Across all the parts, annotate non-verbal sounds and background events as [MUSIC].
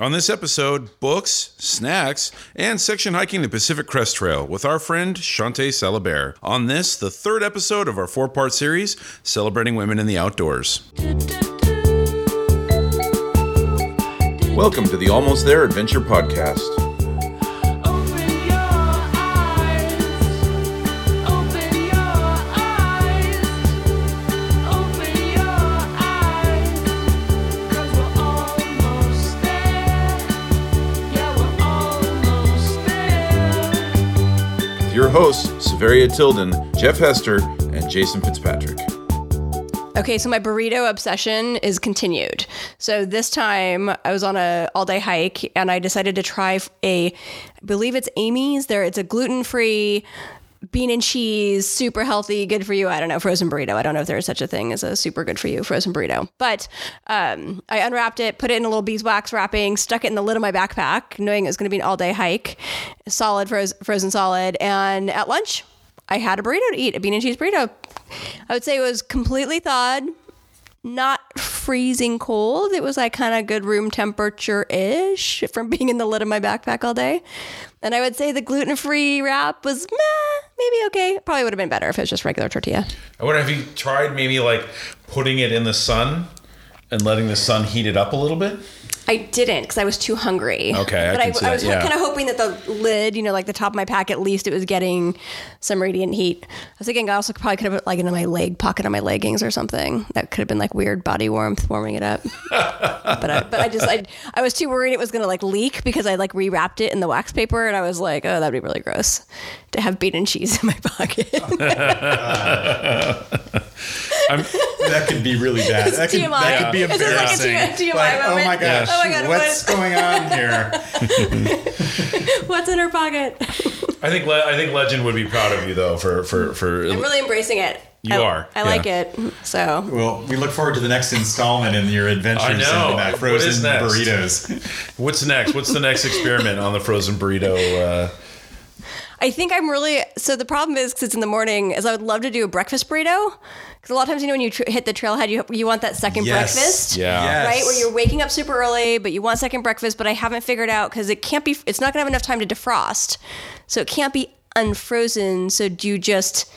On this episode, books, snacks, and section hiking the Pacific Crest Trail with our friend Shawnté Salabert. On this, the third episode of our four part series celebrating women in the outdoors. Welcome to the Almost There Adventure Podcast. Your hosts, Severia Tilden, Jeff Hester, and Jason Fitzpatrick. Okay, so my burrito obsession is continued. So this time I was on a all day hike and I decided to try a, I believe it's Amy's. There, it's a gluten free bean and cheese, super healthy, good for you. I don't know frozen burrito. I don't know if there is such a thing as a super good for you frozen burrito. But um, I unwrapped it, put it in a little beeswax wrapping, stuck it in the lid of my backpack, knowing it was going to be an all day hike, solid frozen frozen solid. And at lunch, I had a burrito to eat, a bean and cheese burrito. I would say it was completely thawed, not freezing cold. It was like kind of good room temperature ish from [LAUGHS] being in the lid of my backpack all day. And I would say the gluten free wrap was meh, maybe okay. Probably would have been better if it was just regular tortilla. I wonder if you tried maybe like putting it in the sun and letting the sun heat it up a little bit? I didn't because I was too hungry. Okay, I but can see I, was yeah. kind of hoping that the lid, you know, like the top of my pack, at least it was getting some radiant heat. I was thinking I also probably could have put like into my leg pocket of my leggings or something. That could have been like weird body warmth warming it up. [LAUGHS] but I, but I just I, I was too worried it was gonna like leak because I like rewrapped it in the wax paper and I was like, oh, that'd be really gross to have bean and cheese in my pocket. [LAUGHS] That could be really bad. That could, TMI. that could be It's just like a embarrassing. TMI Like, oh my gosh, Oh my God, what's what- going on here? [LAUGHS] What's in her pocket? [LAUGHS] I think I think Legend would be proud of you though for for for I'm really embracing it. You I, are, I yeah. like it. So Well, we look forward to the next installment in your adventures I know. in that What is frozen next? burritos. What's next? What's the next experiment on the frozen burrito? Uh, I think I'm really so. The problem is because it's in the morning. Is I would love to do a breakfast burrito because a lot of times you know when you tr- hit the trailhead, you you want that second Yes. breakfast. Yeah. Yes. Right, where you're waking up super early, but you want second breakfast. But I haven't figured out because it can't be. It's not gonna have enough time to defrost, so it can't be unfrozen. So do you just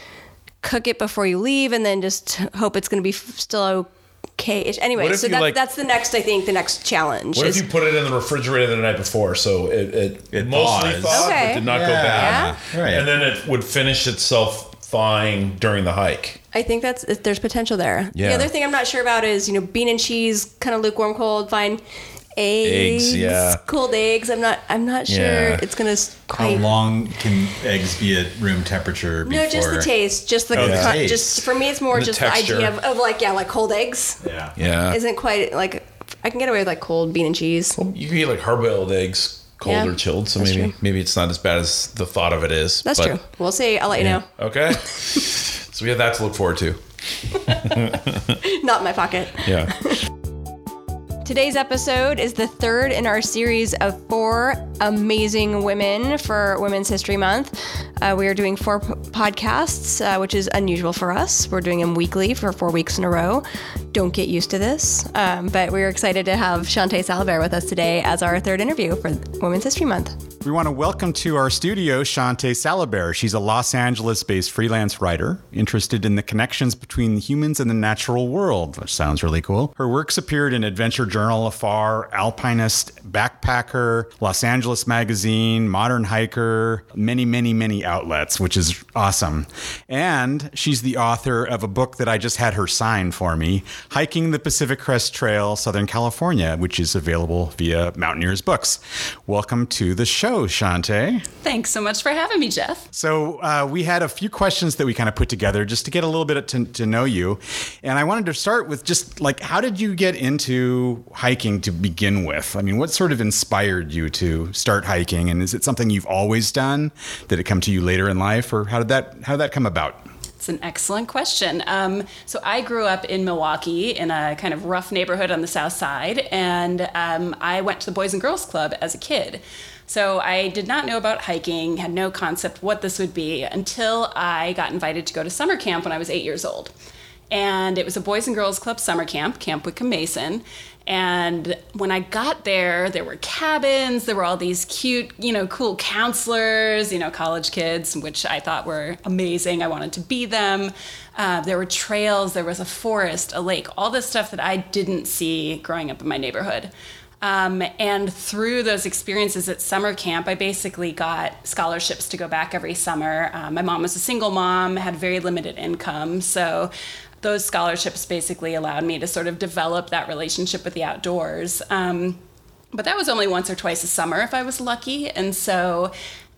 cook it before you leave, and then just hope it's gonna be f- still okay? Anyway, so you, that's like- that's the next. I think the next challenge. what if you put it in the refrigerator the night before so it it, It mostly thaws. thawed Okay. but did not go bad, Yeah. Right. and then it would finish itself thawing during the hike. I think that's there's potential there. Yeah. The other thing I'm not sure about is you know bean and cheese, kind of lukewarm cold, fine. Eggs, Eggs, yeah. [LAUGHS] cold eggs. I'm not. I'm not sure Yeah. it's gonna s- How quite. long can eggs be at room temperature before? No, just the taste. Just the, Oh, the co- taste. just for me, it's more And the just texture. the idea of, of like yeah, like cold eggs. Yeah. Yeah, Isn't quite like I can get away with like cold bean and cheese. you can eat like hard boiled eggs, cold Yeah, or chilled. So that's maybe true. maybe it's not as bad as the thought of it is. That's but- true. We'll see. I'll let you know. Okay, [LAUGHS] so we have that to look forward to. Not in my pocket. Yeah. [LAUGHS] Today's episode is the third in our series of four amazing women for Women's History Month. Uh, we are doing four p- podcasts, uh, which is unusual for us. We're doing them weekly for four weeks in a row. Don't get used to this, um, but we're excited to have Shawnté Salabert with us today as our third interview for Women's History Month. We want to welcome to our studio Shawnté Salabert. She's a Los Angeles based freelance writer interested in the connections between humans and the natural world, which sounds really cool. Her works appeared in Adventure Journal, Afar, Alpinist, Backpacker, Los Angeles Magazine, Modern Hiker, many, many, many outlets, which is awesome. And she's the author of a book that I just had her sign for me Hiking the Pacific Crest Trail, Southern California, which is available via Mountaineers Books. Welcome to the show, Shawnté. Thanks so much for having me, Jeff. So, uh, we had a few questions that we kind of put together just to get a little bit to, to know you. And I wanted to start with just like, how did you get into hiking to begin with? I mean, what sort of inspired you to start hiking? And is it something you've always done? Did it come to you later in life? Or how did that, how did that come about? It's an excellent question. Um, so I grew up in Milwaukee in a kind of rough neighborhood on the south side, and um, I went to the Boys and Girls Club as a kid. So I did not know about hiking, had no concept what this would be until I got invited to go to summer camp when I was eight years old. And it was a Boys and Girls Club summer camp, Camp Whitcomb Mason. And when I got there, there were cabins, there were all these cute, you know, cool counselors, you know, college kids, which I thought were amazing. I wanted to be them. Uh, there were trails, there was a forest, a lake, all this stuff that I didn't see growing up in my neighborhood. Um, and through those experiences at summer camp, I basically got scholarships to go back every summer. Um, my mom was a single mom, had very limited income. So those scholarships basically allowed me to sort of develop that relationship with the outdoors. Um, but that was only once or twice a summer if I was lucky. And so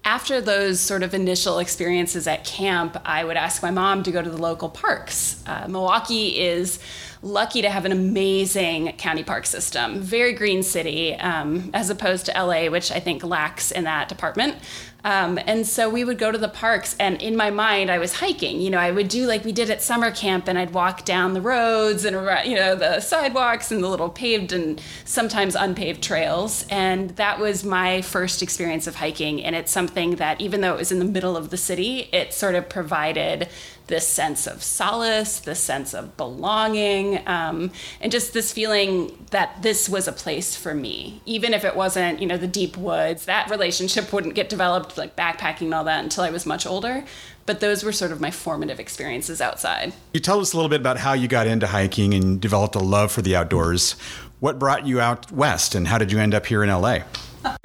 after those sort of initial experiences at camp, I would ask my mom to go to the local parks. Uh, Milwaukee is lucky to have an amazing county park system, very green city, um, as opposed to LA, which I think lacks in that department. Um, and so we would go to the parks, and in my mind, I was hiking. You know, I would do like we did at summer camp, and I'd walk down the roads and you know the sidewalks and the little paved and sometimes unpaved trails. And that was my first experience of hiking, and it's something that even though it was in the middle of the city, it sort of provided this sense of solace, this sense of belonging, um, and just this feeling that this was a place for me. Even if it wasn't, you know, the deep woods, that relationship wouldn't get developed, like backpacking and all that, until I was much older. But those were sort of my formative experiences outside. You tell us a little bit about how you got into hiking and developed a love for the outdoors. What brought you out west, and how did you end up here in LA? [LAUGHS]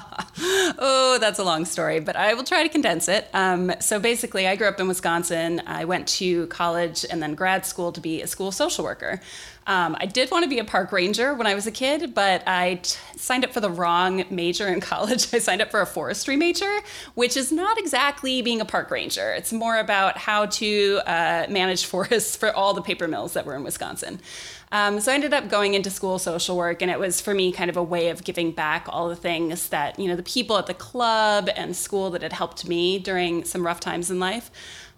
Oh, that's a long story, but I will try to condense it. Um, so basically, I grew up in Wisconsin. I went to college and then grad school to be a school social worker. Um, I did want to be a park ranger when I was a kid, but I t- signed up for the wrong major in [LAUGHS] college. I signed up for a forestry major, which is not exactly being a park ranger. It's more about how to uh, manage forests [LAUGHS] for all the paper mills that were in Wisconsin. Um, so I ended up going into school social work, and it was for me kind of a way of giving back all the things that, you know, the people at the club and school that had helped me during some rough times in life.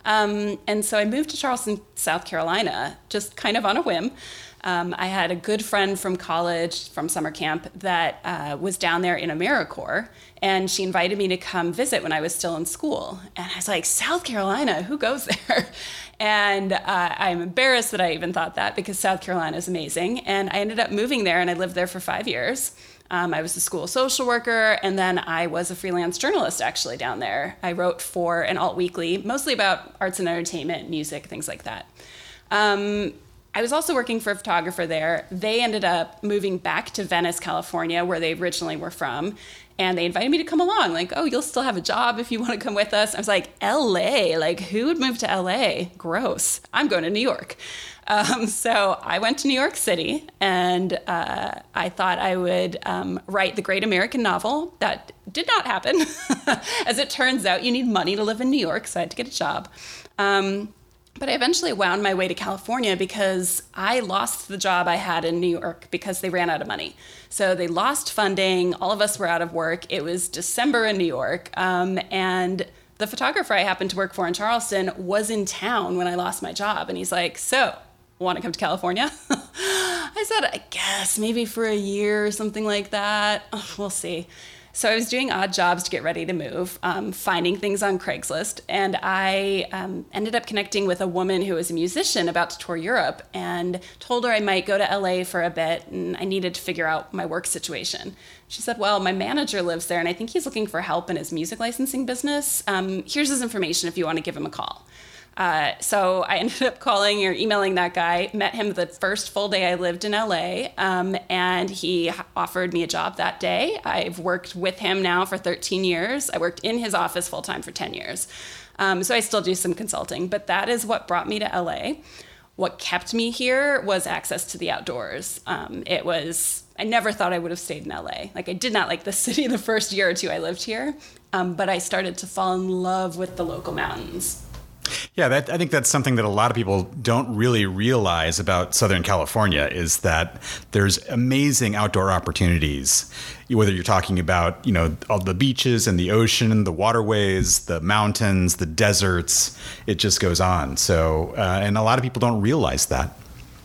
Um, and so I moved to Charleston, South Carolina, just kind of on a whim. Um, I had a good friend from college, from summer camp, that uh, was down there in AmeriCorps, and she invited me to come visit when I was still in school. And I was like, South Carolina, who goes [LAUGHS] there? And uh, I'm embarrassed that I even thought that because South Carolina is amazing. And I ended up moving there, and I lived there for five years. Um, I was a school social worker, and then I was a freelance journalist actually down there. I wrote for an alt weekly, mostly about arts and entertainment, music, things like that. Um, I was also working for a photographer there. They ended up moving back to Venice, California, where they originally were from. And they invited me to come along, like, oh, you'll still have a job if you want to come with us. I was like, LA? Like, who would move to LA? Gross. I'm going to New York. Um, [LAUGHS] so I went to New York City and uh, I thought I would um, write the great American novel. That did not happen. [LAUGHS] As it turns out, you need money to live in New York, so I had to get a job. Um, but I eventually wound my way to California because I lost the job I had in New York because they ran out of money. So they lost funding. All of us were out of work. It was December in New York. Um, and the photographer I happened to work for in Charleston was in town when I lost my job. And he's like, So, want to come to California? [LAUGHS] I said, I guess maybe for a year or something like that. Oh, [LAUGHS] we'll see. So I was doing odd jobs to get ready to move, um, finding things on Craigslist, and I um, ended up connecting with a woman who was a musician about to tour Europe, and told her I might go to LA for a bit, and I needed to figure out my work situation. She said, "Well, my manager lives there, and I think he's looking for help in his music licensing business. Um, here's his information if you want to give him a call." Uh, so I [LAUGHS] ended up calling or emailing that guy, met him the first full day I lived in LA, um, and he offered me a job that day. I've worked with him now for 13 years. I worked in his office full time for 10 years. Um, so I still do some consulting, but that is what brought me to LA. What kept me here was access to the outdoors. Um, it was, I never thought I would have stayed in LA. Like, I did not like the [LAUGHS] city the first year or two I lived here, um, but I started to fall in love with the local mountains. Yeah, that, I think that's something that a lot of people don't really realize about Southern California is that there's amazing outdoor opportunities. Whether you're talking about you know all the beaches and the ocean, the waterways, the mountains, the deserts, it just goes on. So, uh, and a lot of people don't realize that.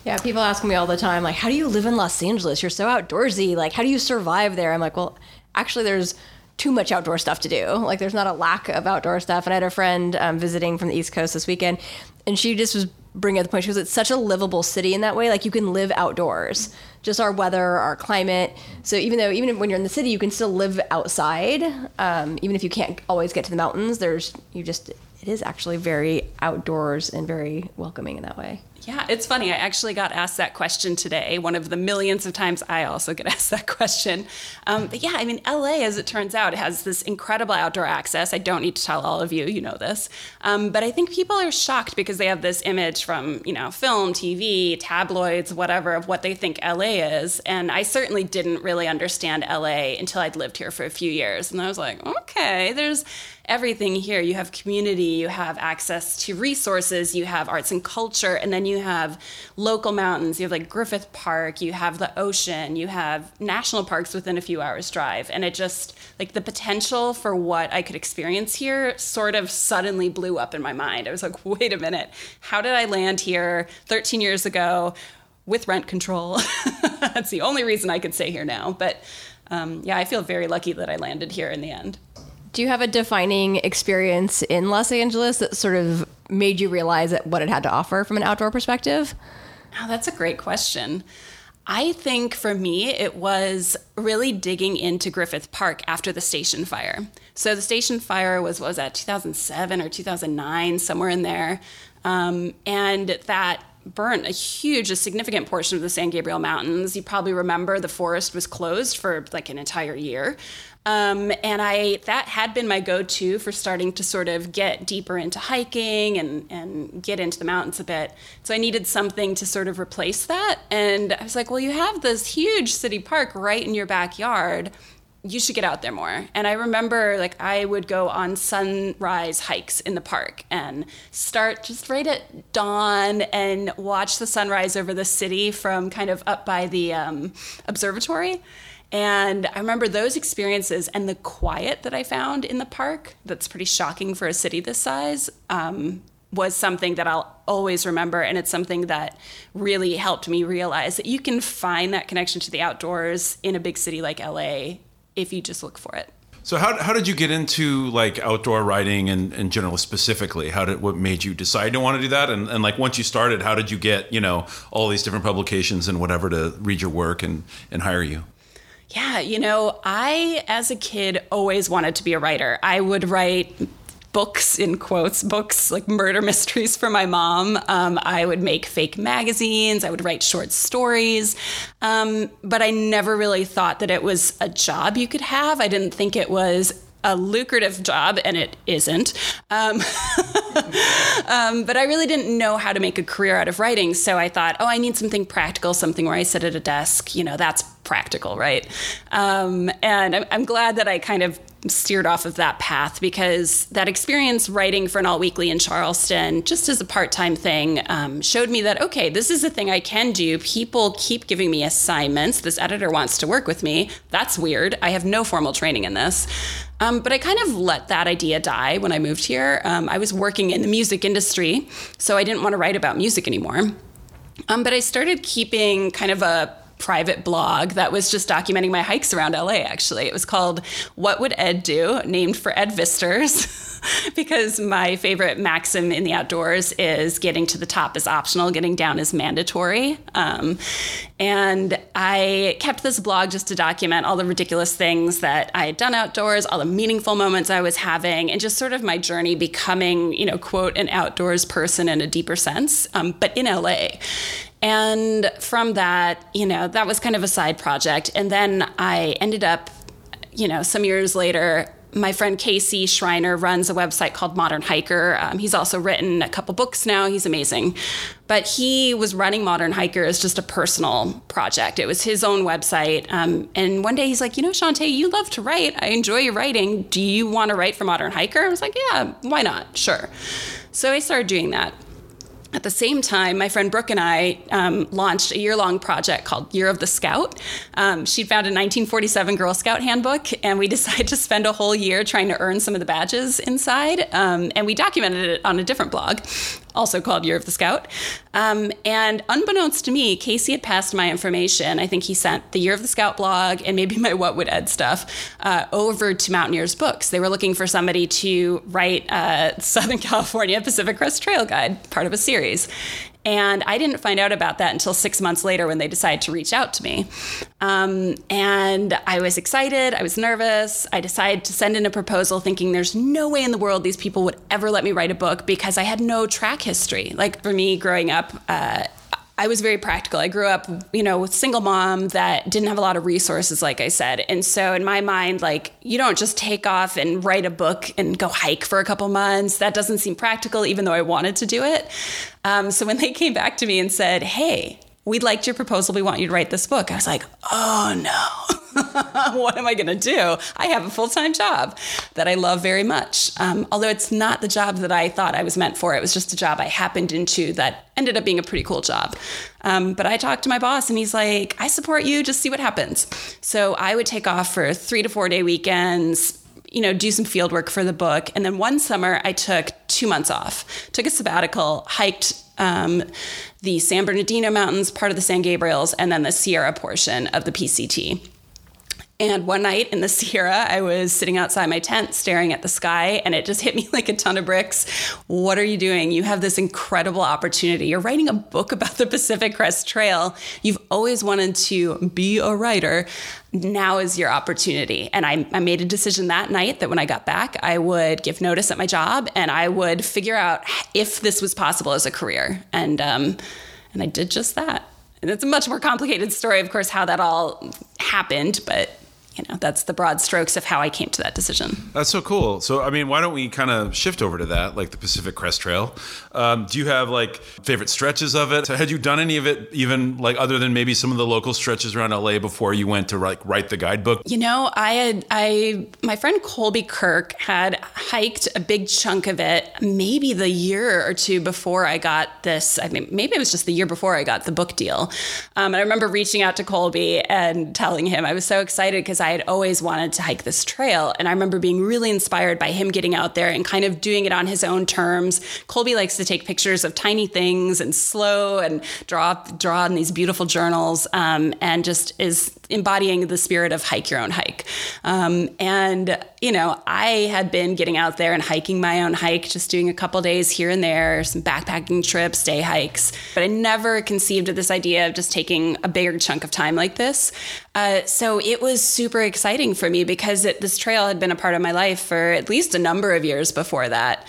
Yeah, people ask me all the time, like, how do you live in Los Angeles? You're so outdoorsy. Like, how do you survive there? I'm like, well, actually, there's too much outdoor stuff to do. Like, there's not a lack of outdoor stuff. And I had a friend um, visiting from the East Coast this weekend, and she just was bringing up the point because it's such a livable city in that way. Like you can live outdoors, just our weather, our climate. So even though even when you're in the city, you can still live outside. Um, even if you can't always get to the mountains, there's you just it is actually very outdoors and very welcoming in that way. Yeah, it's funny. I actually got asked that question today. One of the millions of times I also get [LAUGHS] asked that question. Um, but yeah, I mean, LA, as it turns out, has this incredible outdoor access. I don't need to tell all of you, you know this. Um, but I think people are shocked because they have this image from, you know, film, TV, tabloids, whatever, of what they think LA is. And I certainly didn't really understand LA until I'd lived here for a few years. And I was like, okay, there's everything here. You have community, you have access to resources, you have arts and culture, and then you have local mountains. You have like Griffith Park, you have the ocean, you have national parks within a few hours' drive. And it just, like, the potential for what I could experience here sort of suddenly blew up in my mind. I was like, wait a minute, how did I land here 13 years ago? With rent control. [LAUGHS] That's the only reason I could stay here now. But um, yeah, I feel very lucky that I landed here in the end. Do you have a defining experience in Los Angeles that sort of made you realize what it had to offer from an outdoor perspective? Oh, that's a great question. I think for me, it was really digging into Griffith Park after the station fire. So the station fire was, was that, 2007 or 2009, somewhere in there. Um, and that burnt a huge, a significant portion of the San Gabriel Mountains. You probably remember the forest was closed for like an entire year. Um, and I that had been my go-to for starting to sort of get deeper into hiking and and get into the mountains a bit. So I needed something to sort of replace that. And I was like, well, you have this huge city park right in your backyard. You should get out there more. And I remember like I would go on sunrise hikes in the park and start just right at dawn and watch the sunrise over the city from kind of up by the um, observatory. And I remember those experiences and the quiet that I found in the park, that's pretty shocking for a city this size, um, was something that I'll always remember. And it's something that really helped me realize that you can find that connection to the outdoors in a big city like LA if you just look for it. So how, how did you get into like outdoor writing and, and general specifically? How did what made you decide to want to do that? And, and like once you started, how did you get you know all these different publications and whatever to read your work and and hire you? Yeah, you know, I, as a kid, always wanted to be a writer. I would write books, in quotes, books like murder [LAUGHS] mysteries for my mom. Um, I would make fake magazines. I would write short stories. Um, but I never really thought that it was a job you could have. I didn't think it was a lucrative job, and it isn't. Um, [LAUGHS] um, but I really didn't know how to make a career out of writing. So I thought, oh, I need something practical, something where I sit at a desk. You know, that's practical, right? Um, and I'm, I'm glad that I kind of steered off of that path because that experience writing for an alt weekly in Charleston, just as a part time thing, um, showed me that, okay, this is a thing I can do. People keep giving me assignments. This editor wants to work with me. That's weird. I have no formal training in this. Um, but I kind of let that idea die when I moved here. Um, I was working in the music industry, so I didn't want to write about music anymore. Um, but I started keeping kind of a private blog that was just documenting my hikes around LA, actually. It was called What Would Ed Do? named for Ed Viesturs. [LAUGHS] because my favorite maxim in the outdoors is getting to the top is optional, getting down is mandatory. Um, and I kept this blog just to document all the ridiculous things that I had done outdoors, all the meaningful moments I was having, and just sort of my journey becoming, you know, quote, an outdoors person in a deeper sense, um, but in LA. And from that, you know, that was kind of a side project. And then I ended up, you know, some years later, my friend Casey Schreiner runs a website called Modern Hiker. Um, he's also written a couple books now. He's amazing. But he was running Modern Hiker as just a personal project. It was his own website. Um, and one day he's like, you know, Shawnté, you love to write. I enjoy your writing. Do you want to write for Modern Hiker? I was like, yeah, why not? Sure. So I started doing that. At the same time, my friend Brooke and I um, launched a year long project called Year of the Scout. Um, she found a 1947 Girl Scout handbook, and we [LAUGHS] decided to spend a whole year trying to earn some of the badges inside. Um, and we documented it on a different blog. Also called Year of the Scout. Um, and unbeknownst to me, Casey had passed my information. I think he sent the Year of the Scout blog and maybe [LAUGHS] my What Would Ed stuff uh, over to Mountaineers Books. They were looking for somebody to write a [LAUGHS] Southern California Pacific Crest Trail Guide, part of a series. And I didn't find out about that until six months later when they decided to reach out to me. Um, and I was excited. I was nervous. I decided to send in a proposal thinking there's no way in the world these people would ever let me write a book because I had no track history. Like for me growing up, uh, I was very practical. I grew up, you know, with single mom that didn't have a lot of resources, like I said. And so in my mind, like, you don't just take off and write a book and go hike for a couple months. That doesn't seem practical, even though I wanted to do it. Um, so when they came back to me and said, hey, we liked your proposal. We want you to write this book. I was like, oh no. [LAUGHS] [LAUGHS] what am I going to do? I have a full time job that I love very much. Um, although it's not the job that I thought I was meant for, it was just a job I happened into that ended up being a pretty cool job. Um, but I talked to my boss and he's like, I support you, just see what happens. So I would take off for three to four day weekends. You know, do some field work for the book. And then one summer, I took two months off, took a sabbatical, hiked um, the San Bernardino Mountains, part of the San Gabriels, and then the Sierra portion of the PCT. And one night in the Sierra, I was sitting outside my tent staring at the sky, and it just hit me [LAUGHS] like a ton of bricks. What are you doing? You have this incredible opportunity. You're writing a book about the Pacific Crest Trail. You've always wanted to be a writer. Now is your opportunity. And I, I made a decision that night that when I got back, I would give notice at my job and I would figure out if this was possible as a career. And, um, and I did just that. And it's a much more complicated story, of course, how that all happened, but you know, that's the broad strokes of how I came to that decision. That's so cool. So, I mean, why don't we kind of shift over to that, like the Pacific Crest Trail? Um, do you have like favorite stretches of it? so Had you done any of it, even like other than maybe some of the local stretches around LA before you went to like write the guidebook? You know, I had I my friend Colby Kirk had hiked a big chunk of it maybe the year or two before I got this. I mean, maybe it was just the year before I got the book deal. Um, and I remember reaching out to Colby and telling him I was so excited because I had always wanted to hike this trail. And I remember being really inspired by him getting out there and kind of doing it on his own terms. Colby likes to take pictures of tiny things and slow and draw draw in these beautiful journals um, and just is embodying the spirit of hike your own hike. Um, and, you know, I had been getting out there and hiking my own hike, just doing a couple days here and there, some backpacking trips, day hikes. But I never conceived of this idea of just taking a bigger chunk of time like this. Uh, so it was super exciting for me because it, this trail had been a part of my life for at least a number of years before that.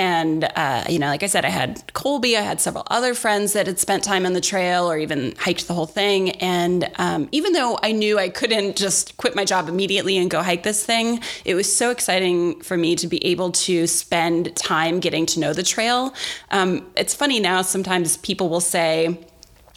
And, uh, you know, like I said, I had Colby, I had several other friends that had spent time on the trail or even hiked the whole thing. And um, even though I knew I couldn't just quit my job immediately and go hike this thing, it was so exciting for me to be able to spend time getting to know the trail. Um, it's funny now, sometimes people will say,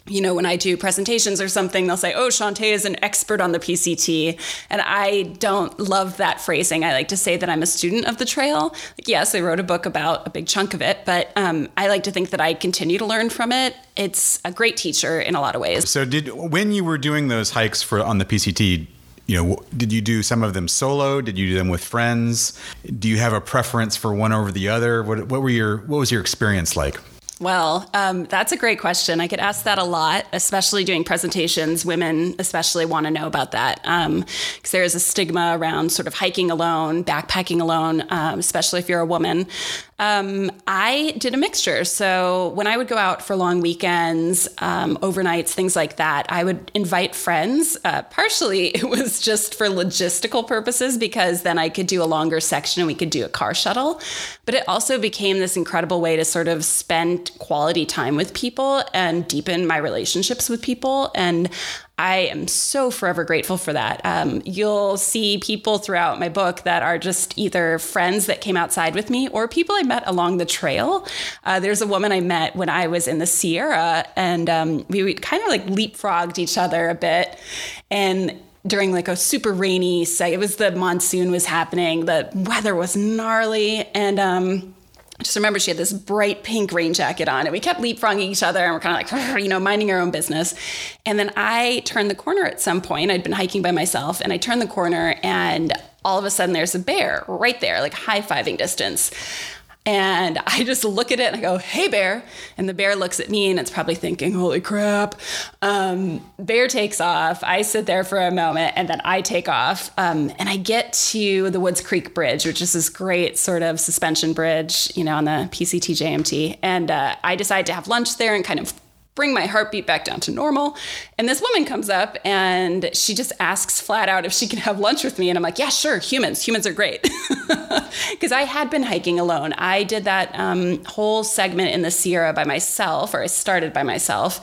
you know, when I do presentations or something, they'll say, oh, Shawnté is an expert on the PCT. And I don't love that phrasing. I like to say that I'm a student of the trail. Like, yes, I wrote a book about a big chunk of it, but um, I like to think that I continue to learn from it. It's a great teacher in a lot of ways. So, did when you were doing those hikes for on the PCT, you know, did you do some of them solo? Did you do them with friends? Do you have a preference for one over the other? What, what were your what was your experience like? Well, um, that's a great question. I get asked that a lot, especially doing presentations. Women especially want to know about that because um, there is a stigma around sort of hiking alone, backpacking alone, um, especially if you're a woman. Um, I did a mixture. So when I would go out for long weekends, um, overnights, things like that, I would invite friends. Uh, partially, [LAUGHS] it was just for logistical purposes because then I could do a longer section and we could do a car shuttle. But it also became this incredible way to sort of spend quality time with people and deepen my relationships with people. And I am so forever grateful for that. Um, you'll see people throughout my book that are just either friends that came outside with me or people I met along the trail. Uh, there's a woman I met when I was in the Sierra, and um, we kind of like leapfrogged each other a bit. And during like a super rainy it was the monsoon was happening the weather was gnarly and um just remember she had this bright pink rain jacket on, and we kept leapfrogging each other, and we're kind of like, you know, minding our own business. And then I turned the corner at some point. I'd been hiking by myself, and I turned the corner, and all of a sudden there's a bear right there, like high fiving distance. And I just look at it and I go, hey, bear. And the bear looks at me and it's probably thinking, holy crap. Um, bear takes off. I sit there for a moment and then I take off. Um, and I get to the Woods Creek Bridge, which is this great sort of suspension bridge, you know, on the PCT JMT. And uh, I decide to have lunch there and kind of bring my heartbeat back down to normal. And this woman comes up and she just asks flat out if she can have lunch with me. And I'm like, yeah, sure, humans. Humans are great. [LAUGHS] Because I had been hiking alone. I did that um, whole segment in the Sierra by myself, or I started by myself.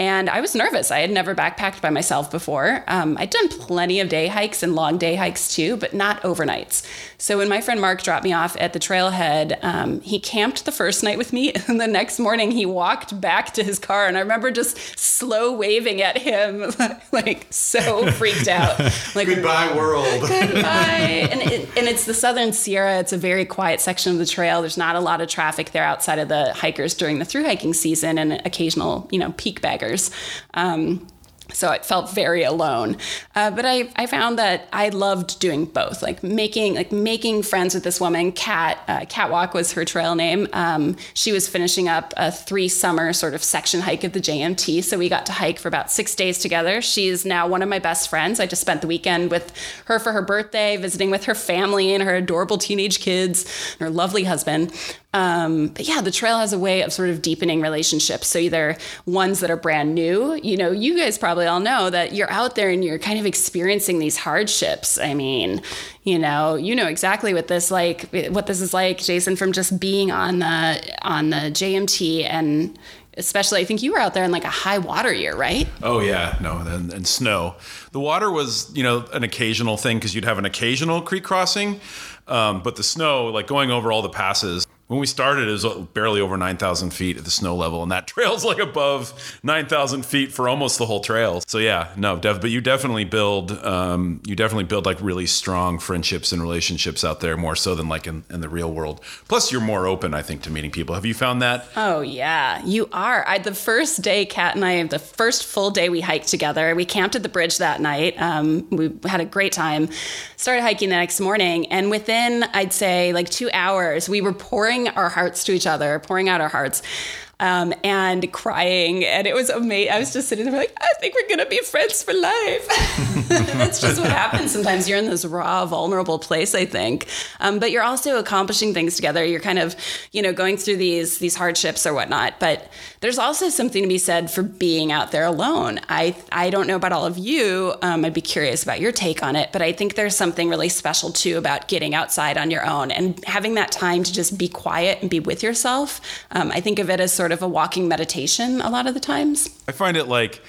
And I was nervous. I had never backpacked by myself before. Um, I'd done plenty of day hikes and long day hikes too, but not overnights. So when my friend Mark dropped me off at the trailhead, um, he camped the first night with me. [LAUGHS] And the next morning, he walked back to his car. And I remember just slow waving at him, [LAUGHS] like so freaked out. [LAUGHS] Like, Goodbye, world. Goodbye. [LAUGHS] and, it, and it's the Southern Sierra. It's a very quiet section of the trail. There's not a lot of traffic there outside of the hikers during the through hiking season and occasional, you know, peak baggers. Um, so it felt very alone. Uh, but I, I found that i loved doing both like making like making friends with this woman. Cat uh, catwalk was her trail name. Um, she was finishing up a three summer sort of section hike of the jmt so we got to hike for about six days together. She's now one of my best friends. I just spent the weekend with her for her birthday visiting with her family and her adorable teenage kids and her lovely husband. Um, but yeah, the trail has a way of sort of deepening relationships. So either ones that are brand new, you know, you guys probably all know that you're out there and you're kind of experiencing these hardships. I mean, you know, you know exactly what this like, what this is like, Jason, from just being on the on the JMT and especially I think you were out there in like a high water year, right? Oh yeah, no, and, and snow. The water was, you know, an occasional thing because you'd have an occasional creek crossing, um, but the snow, like going over all the passes. When we started, it was barely over 9,000 feet at the snow level, and that [LAUGHS] trail's like above 9,000 feet for almost the whole trail. So yeah, no, def- but you definitely build, um, you definitely build like really strong friendships and relationships out there more so than like in, in the real world. Plus, you're more open, I think, to meeting people. Have you found that? Oh yeah, you are. I the first day, Kat and I, the first full day we hiked together. We camped at the bridge that night. Um, we had a great time. Started hiking the next morning, and within I'd say like two hours, we were pouring our hearts to each other, pouring out our hearts. Um, and crying, and it was amazing. I was just sitting there like, I think we're gonna be friends for life. [LAUGHS] That's just what happens. Sometimes you're in this raw, vulnerable place. I think, um, but you're also accomplishing things together. You're kind of, you know, going through these these hardships or whatnot. But there's also something to be said for being out there alone. I I don't know about all of you. Um, I'd be curious about your take on it. But I think there's something really special too about getting outside on your own and having that time to just be quiet and be with yourself. Um, I think of it as sort of a walking meditation a lot of the times. I find it like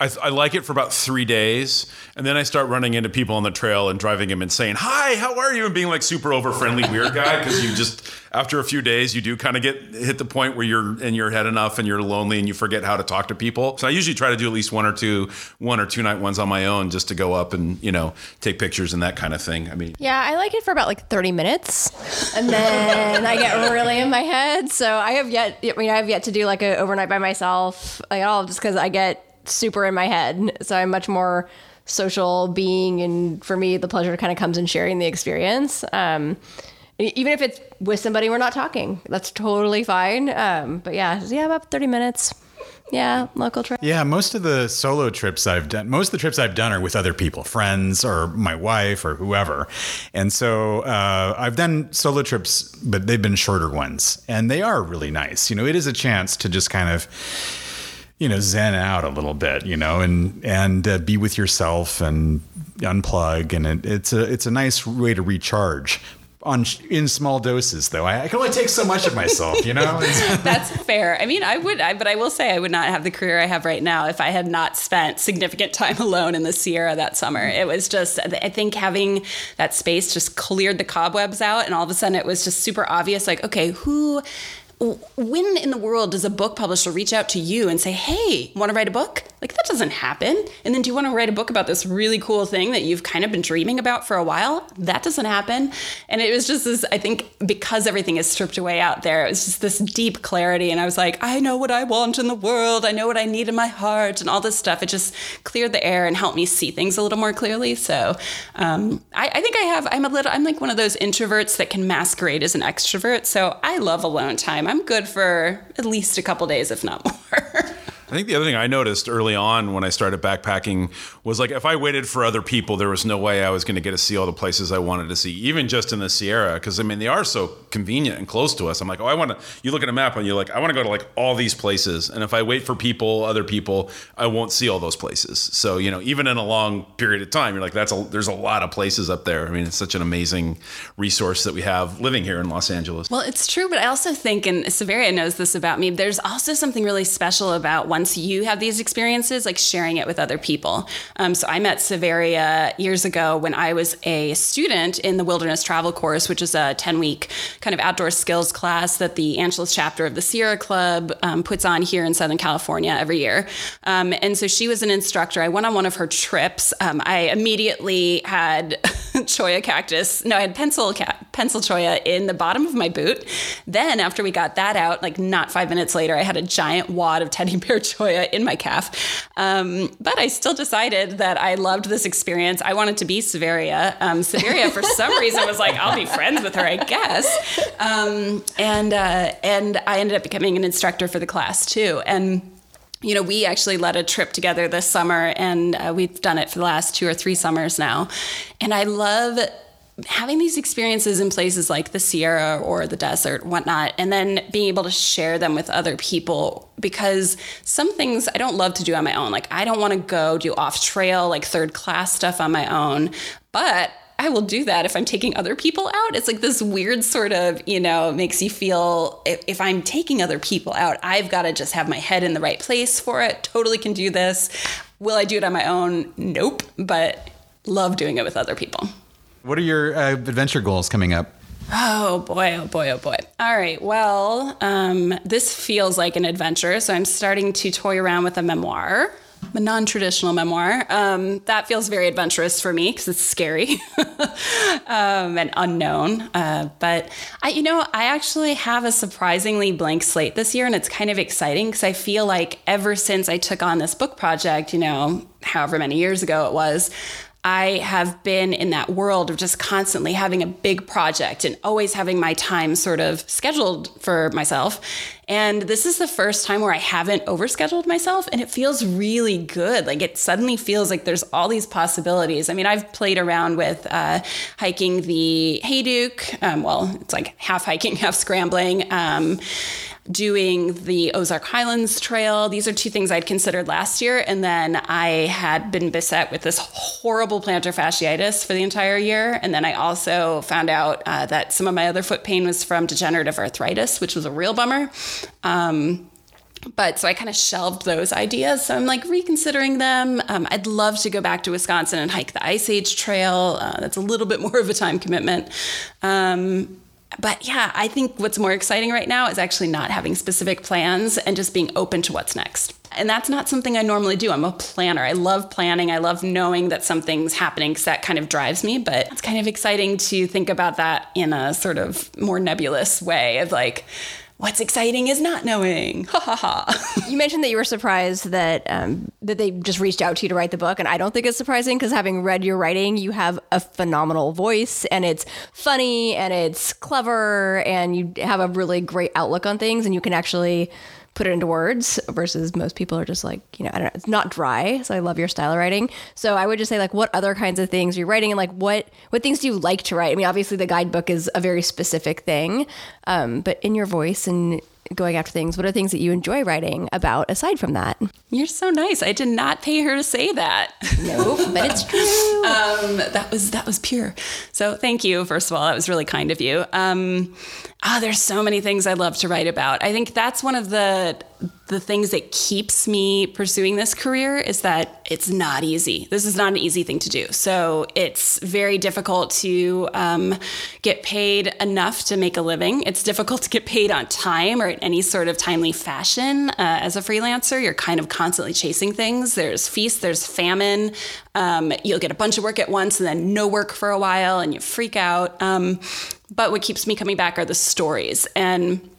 I, I like it for about three days, and then I start running into people on the trail and driving them insane. Hi, how are you? And being like super over friendly weird guy because you just after a few days you do kind of get hit the point where you're in your head enough and you're lonely and you forget how to talk to people. So I usually try to do at least one or two one or two night ones on my own just to go up and you know take pictures and that kind of thing. I mean, Yeah, I like it for about like 30 minutes. And then I get really in my head. So I have yet, I mean, I have yet to do like an overnight by myself at all just because I get super in my head. So I'm much more social being. And for me, the pleasure kind of comes in sharing the experience. Um, even if it's with somebody we're not talking, that's totally fine. Um, but yeah, yeah, about 30 minutes. Yeah, local trip. Yeah, most of the solo trips I've done, most of the trips I've done are with other people, friends or my wife or whoever. And so uh, I've done solo trips, but they've been shorter ones, and they are really nice. You know, it is a chance to just kind of you know zen out a little bit you know and and uh, be with yourself and unplug and it, it's a it's a nice way to recharge on in small doses though I, I can only take so much of myself you know [LAUGHS] [LAUGHS] That's fair. I mean, I would, I, but I will say I would not have the career I have right now if I had not spent significant time [LAUGHS] alone in the Sierra that summer. It was just, I think having that space just cleared the cobwebs out, and all of a sudden it was just super obvious. Like, okay, who, when in the world does a book publisher reach out to you and say, "Hey, want to write a book?" Like, that doesn't happen. And then, do you want to write a book about this really cool thing that you've kind of been dreaming about for a while? That doesn't happen. And it was just this, I think, because everything is stripped away out there, it was just this deep clarity. And I was like, I know what I want in the world. I know what I need in my heart and all this stuff. It just cleared the air and helped me see things a little more clearly. So um, I, I think I have, I'm a little, I'm like one of those introverts that can masquerade as an extrovert. So I love alone time. I'm good for at least a couple days, if not more. [LAUGHS] I think the other thing I noticed early on when I started backpacking was like if I waited for other people, there was no way I was going to get to see all the places I wanted to see, even just in the Sierra. Because I mean, they are so convenient and close to us. I'm like, oh, I want to. You look at a map and you're like, I want to go to like all these places. And if I wait for people, other people, I won't see all those places. So you know, even in a long period of time, you're like, that's a there's a lot of places up there. I mean, it's such an amazing resource that we have living here in Los Angeles. Well, it's true, but I also think, and Severia knows this about me, there's also something really special about once you have these experiences, like sharing it with other people. Um, so I met Severia years ago when I was a student in the Wilderness Travel Course, which is a 10 week kind of outdoor skills class that the Angeles chapter of the Sierra Club um, puts on here in Southern California every year. Um, and so she was an instructor. I went on one of her trips. Um, I immediately had [LAUGHS] [LAUGHS] cholla cactus. No, I had pencil pencil cholla in the bottom of my boot. Then after we got that out, like not five minutes later, I had a giant wad of teddy bear [LAUGHS] cholla in my calf. Um, but I still decided that I loved this experience. I wanted to be Severia. Um, Severia, for some reason, was like, I'll be friends with her, I guess. Um, and uh, and I ended up becoming an instructor for the class too. And you know, we actually led a trip together this summer, and uh, we've done it for the last two or three summers now. And I love having these experiences in places like the Sierra or the desert, whatnot, and then being able to share them with other people because some things I don't love to do on my own. Like, I don't want to go do off trail, like third class stuff on my own, but I will do that if I'm taking other people out. It's like this weird sort of, you know, makes you feel if, if I'm taking other people out, I've got to just have my head in the right place for it. Totally can do this. Will I do it on my own? Nope. But love doing it with other people. What are your uh, adventure goals coming up? Oh boy, oh boy, oh boy. All right, well, um, this feels like an adventure. So I'm starting to toy around with a memoir, a non traditional memoir. Um, that feels very adventurous for me because it's scary [LAUGHS] um, and unknown. Uh, but I, you know, I actually have a surprisingly blank slate this year, and it's kind of exciting because I feel like ever since I took on this book project, you know, however many years ago it was, I have been in that world of just constantly having a big project and always having my time sort of scheduled for myself. And this is the first time where I haven't overscheduled myself and it feels really good. Like it suddenly feels like there's all these possibilities. I mean, I've played around with uh, hiking the Hayduke. Um, well, it's like half hiking, [LAUGHS] half scrambling. Um, doing the Ozark Highlands Trail. These are two things I'd considered last year. And then I had been beset with this horrible plantar fasciitis for the entire year. And then I also found out uh, that some of my other foot pain was from degenerative arthritis, which was a real bummer. Um, but so I kind of shelved those ideas. So I'm like reconsidering them. Um, I'd love to go back to Wisconsin and hike the Ice Age Trail. Uh, that's a little bit more of a time commitment. Um, but yeah, I think what's more exciting right now is actually not having specific plans and just being open to what's next. And that's not something I normally do. I'm a planner. I love planning. I love knowing that something's happening because that kind of drives me. But it's kind of exciting to think about that in a sort of more nebulous way of like, what's exciting is not knowing. [LAUGHS] Ha ha ha. You mentioned that you were surprised that um, that they just reached out to you to write the book, and I don't think it's surprising because having read your writing, you have a phenomenal voice, and it's funny and it's clever, and you have a really great outlook on things, and you can actually put it into words versus most people are just like you know I don't know it's not dry so I love your style of writing. So I would just say like what other kinds of things you're writing and like what what things do you like to write? I mean obviously the guidebook is a very specific thing um, but in your voice and going after things what are things that you enjoy writing about aside from that You're so nice. I did not pay her to say that. no but it's [LAUGHS] true um, that was that was pure. So thank you. First of all, that was really kind of you. Um, ah, there's so many things I love to write about. I think that's one of the the things that keeps me pursuing this career is that it's not easy. This is not an easy thing to do. So it's very difficult to um, get paid enough to make a living. It's difficult to get paid on time or in any sort of timely fashion. Uh, as a freelancer, you're kind of constantly chasing things. There's feast, there's famine. Um, you'll get a bunch of work at once and then no work for a while and you freak out. Um, but what keeps me coming back are the stories. And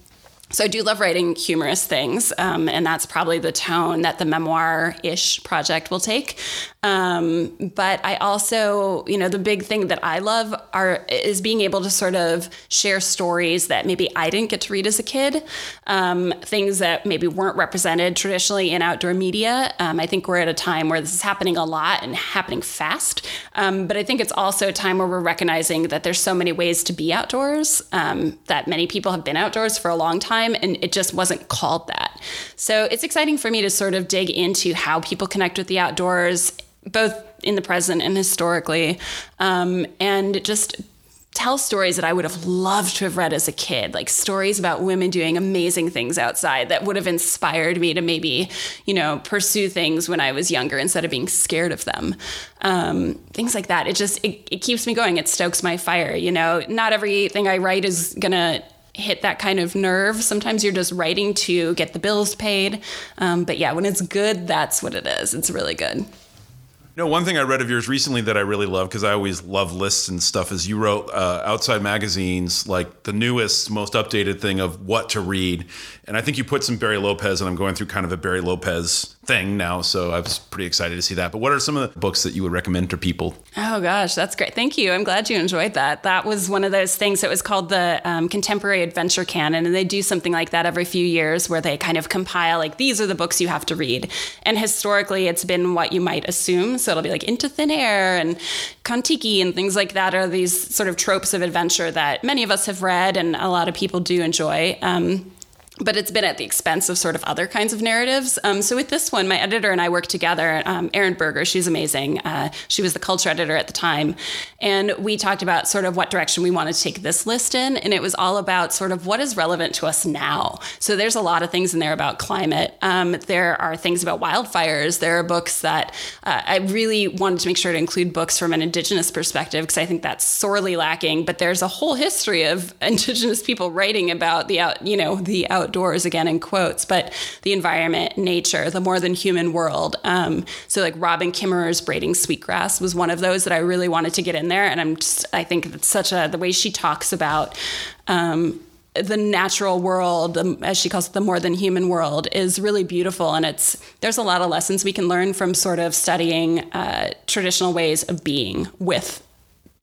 so I do love writing humorous things, um, and that's probably the tone that the memoir-ish project will take. Um, but I also, you know, the big thing that I love are is being able to sort of share stories that maybe I didn't get to read as a kid, um, things that maybe weren't represented traditionally in outdoor media. Um, I think we're at a time where this is happening a lot and happening fast. Um, but I think it's also a time where we're recognizing that there's so many ways to be outdoors, um, that many people have been outdoors for a long time, and it just wasn't called that. So it's exciting for me to sort of dig into how people connect with the outdoors, both in the present and historically, um, and just tell stories that I would have loved to have read as a kid, like stories about women doing amazing things outside that would have inspired me to maybe, you know, pursue things when I was younger instead of being scared of them. Um, things like that. It just it, it keeps me going. It stokes my fire. You know, not everything I write is gonna hit that kind of nerve. Sometimes you're just writing to get the bills paid. Um, but yeah, when it's good, that's what it is. It's really good. No, one thing I read of yours recently that I really love because I always love lists and stuff is you wrote uh, outside magazines like the newest, most updated thing of what to read, and I think you put some Barry Lopez, and I'm going through kind of a Barry Lopez thing now, so I was pretty excited to see that. But what are some of the books that you would recommend to people? Oh gosh, that's great. Thank you. I'm glad you enjoyed that. That was one of those things that was called the um, Contemporary Adventure Canon, and they do something like that every few years where they kind of compile like these are the books you have to read. And historically, it's been what you might assume. So it'll be like Into Thin Air and Kon-Tiki and things like that are these sort of tropes of adventure that many of us have read and a lot of people do enjoy. Um, but it's been at the expense of sort of other kinds of narratives. Um, so with this one, my editor and I worked together. Um, Erin Berger, she's amazing. Uh, she was the culture editor at the time, and we talked about sort of what direction we wanted to take this list in, and it was all about sort of what is relevant to us now. So there's a lot of things in there about climate. Um, there are things about wildfires. There are books that uh, I really wanted to make sure to include books from an Indigenous perspective because I think that's sorely lacking. But there's a whole history of [LAUGHS] Indigenous people writing about the out, you know, the out outdoors again in quotes, but the environment, nature, the more than human world. Um, so like Robin Kimmerer's Braiding Sweetgrass was one of those that I really wanted to get in there, and I'm just I think it's such a the way she talks about. Um, the natural world, um, as she calls it, the more than human world, is really beautiful, and it's there's a lot of lessons we can learn from sort of studying uh, traditional ways of being with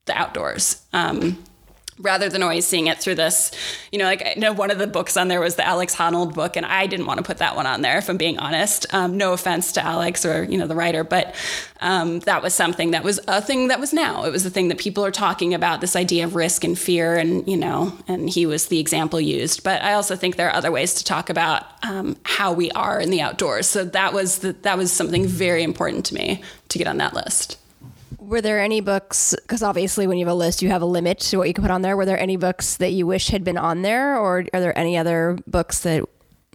the outdoors. Um, rather than always seeing it through this, you know, like I know one of the books on there was the Alex Honnold book, and I didn't want to put that one on there, if I'm being honest. Um, no offense to Alex or, you know, the writer, but um, that was something that was a thing that was now. It was the thing that people are talking about, this idea of risk and fear, and, you know, and he was the example used. But I also think there are other ways to talk about um, how we are in the outdoors. So that was the, that was something very important to me to get on that list were there any books because obviously when you have a list you have a limit to what you can put on there. Were there any books that you wish had been on there or are there any other books that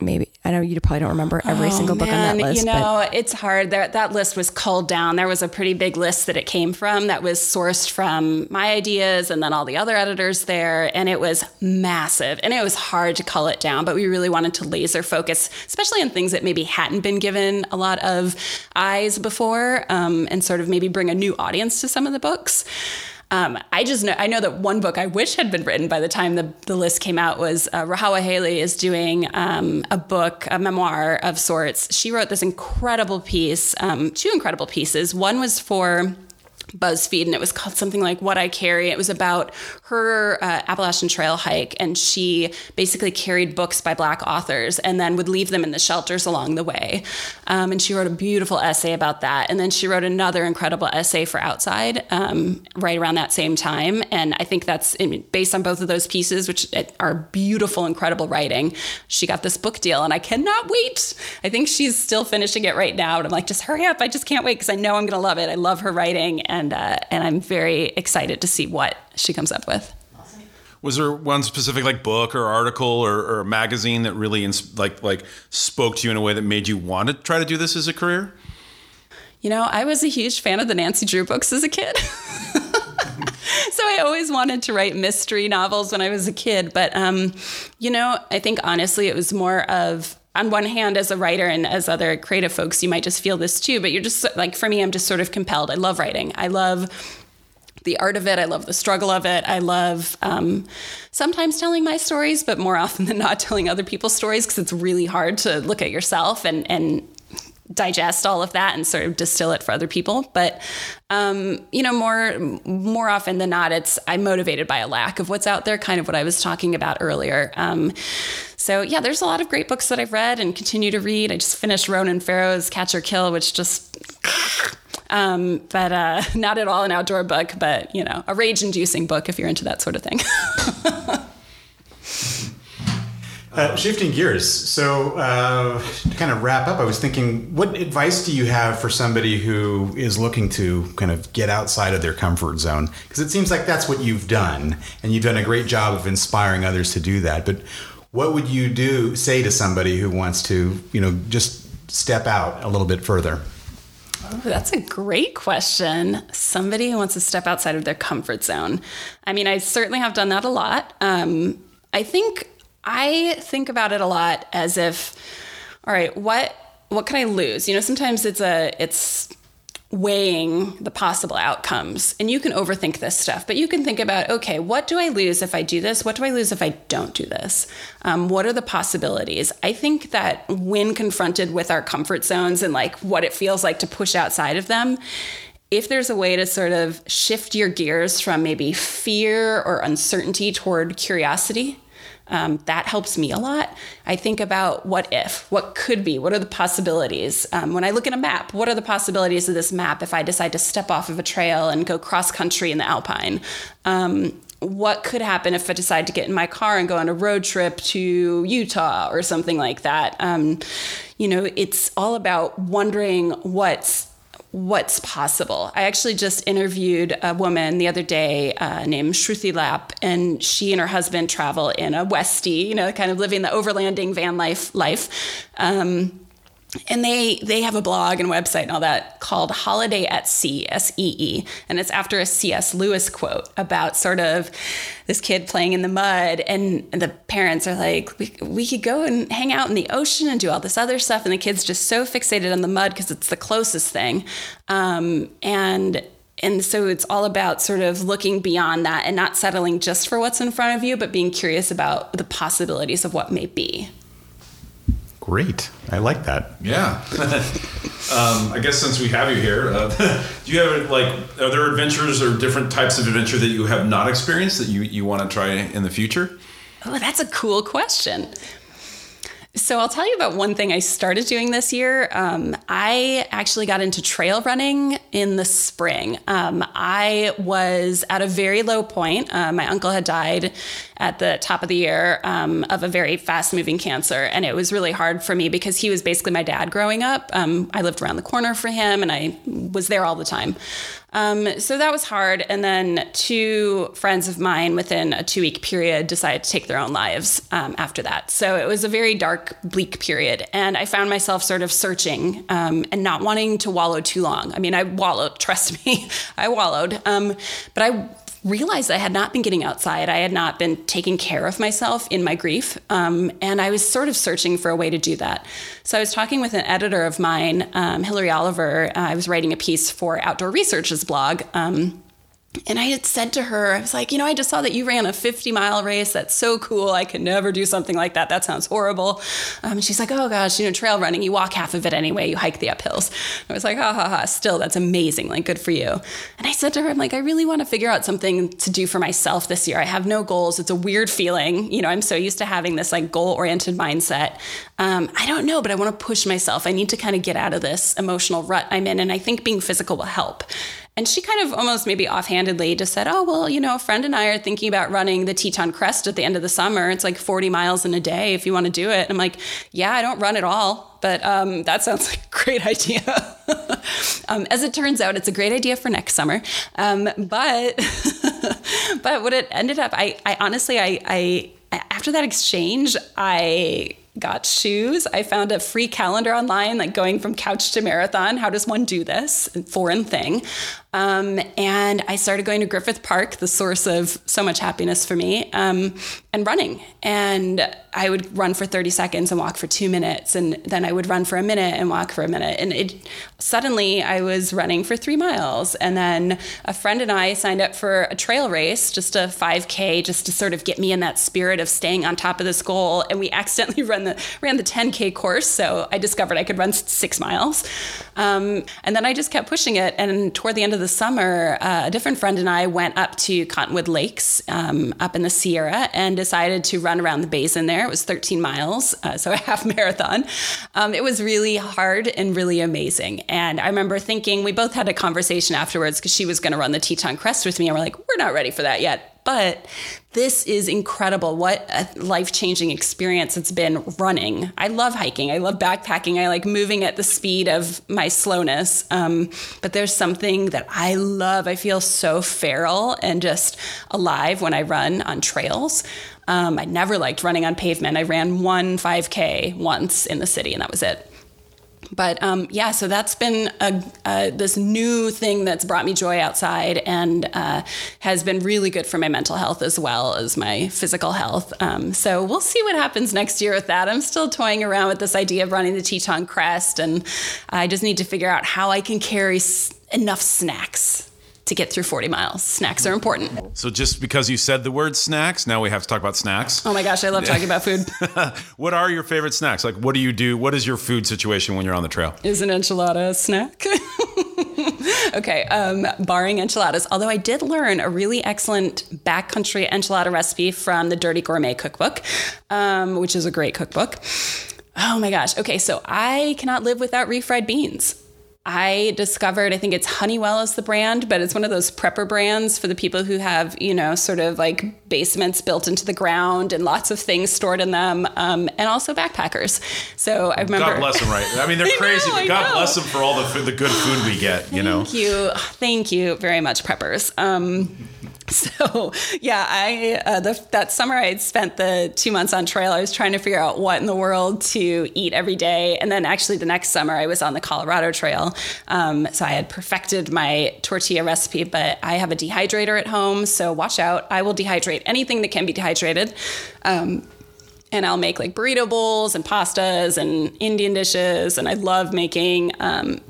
maybe I know you probably don't remember every Oh, single book on that list You know, it's hard. That that list was culled down. There was a pretty big list that it came from that was sourced from my ideas and then all the other editors there, and it was massive. And it was hard to cull it down, but we really wanted to laser focus, especially on things that maybe hadn't been given a lot of eyes before, um, and sort of maybe bring a new audience to some of the books. Um, I just know I know that one book I wish had been written by the time the, the list came out was uh, Rahawa Haile is doing um, a book, a memoir of sorts. She wrote this incredible piece, um, two incredible pieces. One was for BuzzFeed, and it was called something like "What I Carry." It was about her uh, Appalachian Trail hike, and she basically carried books by Black authors, and then would leave them in the shelters along the way. Um, and she wrote a beautiful essay about that. And then she wrote another incredible essay for Outside um, right around that same time. And I think that's I mean, based on both of those pieces, which are beautiful, incredible writing. She got this book deal, and I cannot wait. I think she's still finishing it right now, and I'm like, just hurry up! I just can't wait because I know I'm going to love it. I love her writing and uh, and I'm very excited to see what she comes up with. Was there one specific like book or article or, or magazine that really ins- like like spoke to you in a way that made you want to try to do this as a career? You know, I was a huge fan of the Nancy Drew books as a kid. [LAUGHS] so I always wanted to write mystery novels when I was a kid. But, um, you know, I think honestly, it was more of, on one hand, as a writer and as other creative folks, you might just feel this too. But you're just like, for me, I'm just sort of compelled. I love writing. I love the art of it. I love the struggle of it. I love um, sometimes telling my stories, but more often than not [LAUGHS] telling other people's stories because it's really hard to look at yourself and and digest all of that and sort of distill it for other people. But um, you know, more more often than not, it's I'm motivated by a lack of what's out there. Kind of what I was talking about earlier. Um, so yeah, there's a lot of great books that I've read and continue to read. I just finished Ronan Farrow's Catch or Kill, which just um, but uh, [LAUGHS] not at all an outdoor book, but you know, a rage-inducing book if you're into that sort of thing. [LAUGHS] Uh, shifting gears, so uh, to kind of wrap up, I was thinking, what advice do you have for somebody who is looking to kind of get outside of their comfort zone? Because it seems like that's what you've done, and you've done a great job of inspiring others to do that. But what would you do say to somebody who wants to, you know, just step out a little bit further? That's a great question. Somebody who wants to step outside of their comfort zone. I mean, I certainly have done that a lot. Um, I think I think about it a lot as if, all right, what what can I lose? You know, sometimes it's a it's weighing the possible outcomes and you can overthink this stuff but you can think about okay what do i lose if i do this? What do i lose if i don't do this? Um, what are the possibilities? I think that when confronted with our comfort zones and like what it feels like to push outside of them if there's a way to sort of shift your gears from maybe fear or uncertainty toward curiosity um, that helps me a lot. I think about what if, what could be, what are the possibilities. Um, when I look at a map, what are the possibilities of this map if I decide to step off of a trail and go cross country in the Alpine? Um, what could happen if I decide to get in my car and go on a road trip to Utah or something like that? Um, you know, it's all about wondering what's what's possible. I actually just interviewed a woman the other day uh, named Shruti Lap, and she and her husband travel in a Westie, you know, kind of living the overlanding van life life. Um, and they they have a blog and website and all that called Holiday at Sea, S E E, and it's after a C.S. Lewis quote about sort of this kid playing in the mud, and, and the parents are like, we, we could go and hang out in the ocean and do all this other stuff, and the kid's just so fixated on the mud because it's the closest thing, um, and and so it's all about sort of looking beyond that and not settling just for what's in front of you, but being curious about the possibilities of what may be. Great. I like that. Yeah. [LAUGHS] um, I guess since we have you here, uh, [LAUGHS] do you have like are there adventures or different types of adventure that you have not experienced that you you want to try in the future? Oh, that's a cool question. So I'll tell you about one thing I started doing this year. Um, I actually got into trail running in the spring. Um, I was at a very low point. Uh, my uncle had died at the top of the year um, of a very fast moving cancer. And it was really hard for me because he was basically my dad growing up. Um, I lived around the corner for him and I was there all the time. Um, so that was hard. And then two friends of mine within a two week period decided to take their own lives um, after that. So it was a very dark, bleak period. And I found myself sort of searching um, and not wanting to wallow too long. I mean, I wallowed, [LAUGHS] trust me, I wallowed. Um, but I realized I had not been getting outside. I had not been taking care of myself in my grief. Um, and I was sort of searching for a way to do that. So I was talking with an editor of mine, um, Hillary Oliver. Uh, I was writing a piece for Outdoor Research's blog. Um, and I had said to her, I was like, you know, I just saw that you ran a 50 mile race. That's so cool. I could never do something like that. That sounds horrible. Um, she's like, oh gosh, you know, trail running, you walk half of it anyway, you hike the uphills. I was like, ha ha ha, still, that's amazing. Like, good for you. And I said to her, I'm like, I really want to figure out something to do for myself this year. I have no goals. It's a weird feeling. You know, I'm so used to having this like goal oriented mindset. Um, I don't know, but I want to push myself. I need to kind of get out of this emotional rut I'm in. And I think being physical will help. And she kind of almost maybe offhandedly just said, Oh, well, you know, a friend and I are thinking about running the Teton Crest at the end of the summer. It's like 40 miles in a day if you want to do it. And I'm like, Yeah, I don't run at all, but um, that sounds [LAUGHS] like a great idea. [LAUGHS] um, as it turns out, it's a great idea for next summer. Um, but [LAUGHS] but what it ended up, I, I honestly, I, I, after that exchange, I got shoes. I found a free calendar online, like going from couch to marathon. How does one do this? Foreign thing. Um, and I started going to Griffith Park, the source of so much happiness for me, um, and running. And I would run for 30 seconds and walk for two minutes. And then I would run for a minute and walk for a minute. And it suddenly I was running for three miles. And then a friend and I signed up for a trail race, just a 5K, just to sort of get me in that spirit of staying on top of this goal. And we [LAUGHS] accidentally the ran the 10K course. So I discovered I could run six miles. Um, and then I just kept pushing it. And toward the end of the summer, uh, a different friend and I went up to Cottonwood Lakes um, up in the Sierra and decided to run around the basin there. It was 13 miles, uh, so a [LAUGHS] half marathon. Um, it was really hard and really amazing. And I remember thinking, we both had a conversation afterwards because she was going to run the Teton Crest with me. And we're like, we're not ready for that yet. But this is incredible. What a life changing experience it's been running. I love hiking. I love backpacking. I like moving at the speed of my slowness. Um, but there's something that I love. I feel so feral and just alive when I run on trails. Um, I never liked running on pavement. I ran one 5K once in the city, and that was it but um, yeah, so that's been a, uh, this new thing that's brought me joy outside and uh, has been really good for my mental health as well as my physical health. Um, so we'll see what happens next year with that. I'm still toying around with this idea of running the Teton Crest, and I just need to figure out how I can carry s- enough snacks to get through 40 miles. Snacks are important. So just because you said the word snacks, now we have to talk about snacks. Oh my gosh, I love talking about food. [LAUGHS] What are your favorite snacks? Like, what do you do? What is your food situation when you're on the trail? Is an enchilada a snack? [LAUGHS] okay, um, barring enchiladas. Although I did learn a really excellent backcountry enchilada recipe from the Dirty Gourmet Cookbook, um, which is a great cookbook. Oh my gosh. Okay, so I cannot live without refried beans. I discovered, I think it's Honeyville is the brand, but it's one of those prepper brands for the people who have, you know, sort of like basements built into the ground and lots of things stored in them, um, and also backpackers. So I remember. God bless them, right? I mean, they're [LAUGHS] I crazy, know, but God bless them for all the the good food we get. You know, Thank you. Thank you very much, preppers. Um, [LAUGHS] so yeah, I uh, the, that summer I had spent the two months on trail. I was trying to figure out what in the world to eat every day, and then actually the next summer I was on the Colorado Trail. Um, so I had perfected my tortilla recipe, but I have a dehydrator at home, so watch out. I will dehydrate anything that can be dehydrated. Um, and I'll make like burrito bowls and pastas and Indian dishes, and I love making um,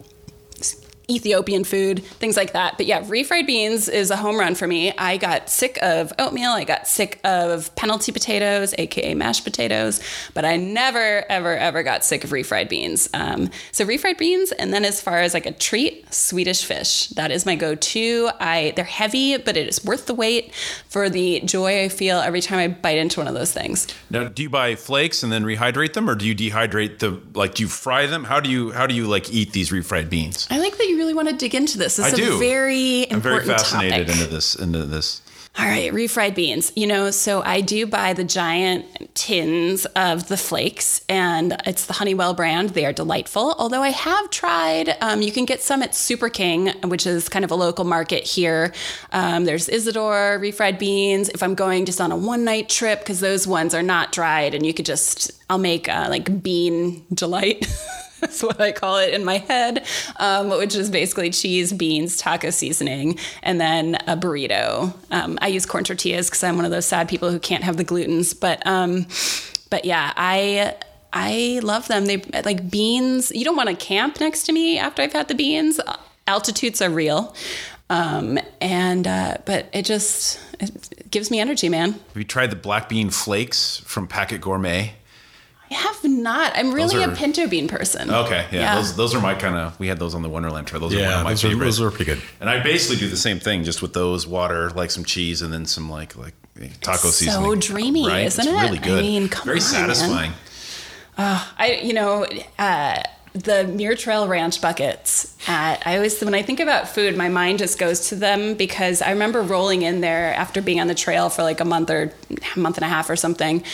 Ethiopian food, things like that. But yeah, refried beans is a home run for me. I got sick of oatmeal. I got sick of penalty potatoes, aka mashed potatoes, but I never, ever, ever got sick of refried beans. Um, so refried beans, and then as far as like a treat, Swedish fish. That is my go-to. I they're heavy, but it is worth the wait for the joy I feel every time I bite into one of those things. now do you buy flakes and then rehydrate them, or do you dehydrate the like? Do you fry them? How do you how do you like eat these refried beans? I like that you really want to dig into this. This I is do. a very I'm very important fascinated topic. into this into this. All right, refried beans. You know, so I do buy the giant tins of the flakes, and it's the Honeyville brand. They are delightful. Although I have tried, um, you can get some at Super King, which is kind of a local market here. Um, there's Isadora refried beans. If I'm going just on a one night trip, because those ones are not dried, and you could just, I'll make uh, like bean delight. [LAUGHS] [LAUGHS] That's what I call it in my head, um, which is basically cheese, beans, taco seasoning, and then a burrito. Um, I use corn tortillas because I'm one of those sad people who can't have the glutens. But um, but yeah, I I love them. They like beans. You don't want to camp next to me after I've had the beans. Altitudes are real. Um, and uh, but it just it gives me energy, man. Have you tried the black bean flakes from Packit Gourmet? I have not. I'm really are- a pinto bean person. Okay, yeah, Yeah. Those those are my kind of. We had those on the Wonderland trail. Those are one Yeah, of my those are, those are pretty good. and I basically do the same thing, just with those water, like some cheese, and then some like like taco It's so dreamy, right? isn't it's it? Really good. I mean, come Very on, man. satisfying. I, you know, uh, the Muir Trail Ranch buckets. Uh, I always, when I think about food, my mind just goes to them because I remember rolling in there after being on the trail for like a month or a month and a half or something,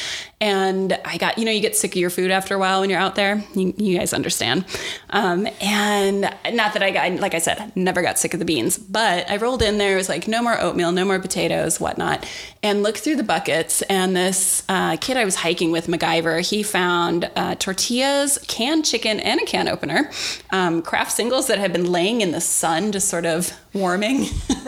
and I got, you know, you get sick of your food after a while when you're out there. You, you guys understand. Um, and not that I got, like I said, never got sick of the beans, but I rolled in there. It was like, no more oatmeal, no more potatoes, whatnot. And looked through the buckets. And this uh, kid I was hiking with, MacGyver, he found uh, tortillas, canned chicken, and a can opener, um, Kraft Singles that had been laying in the sun, just sort of warming, [LAUGHS]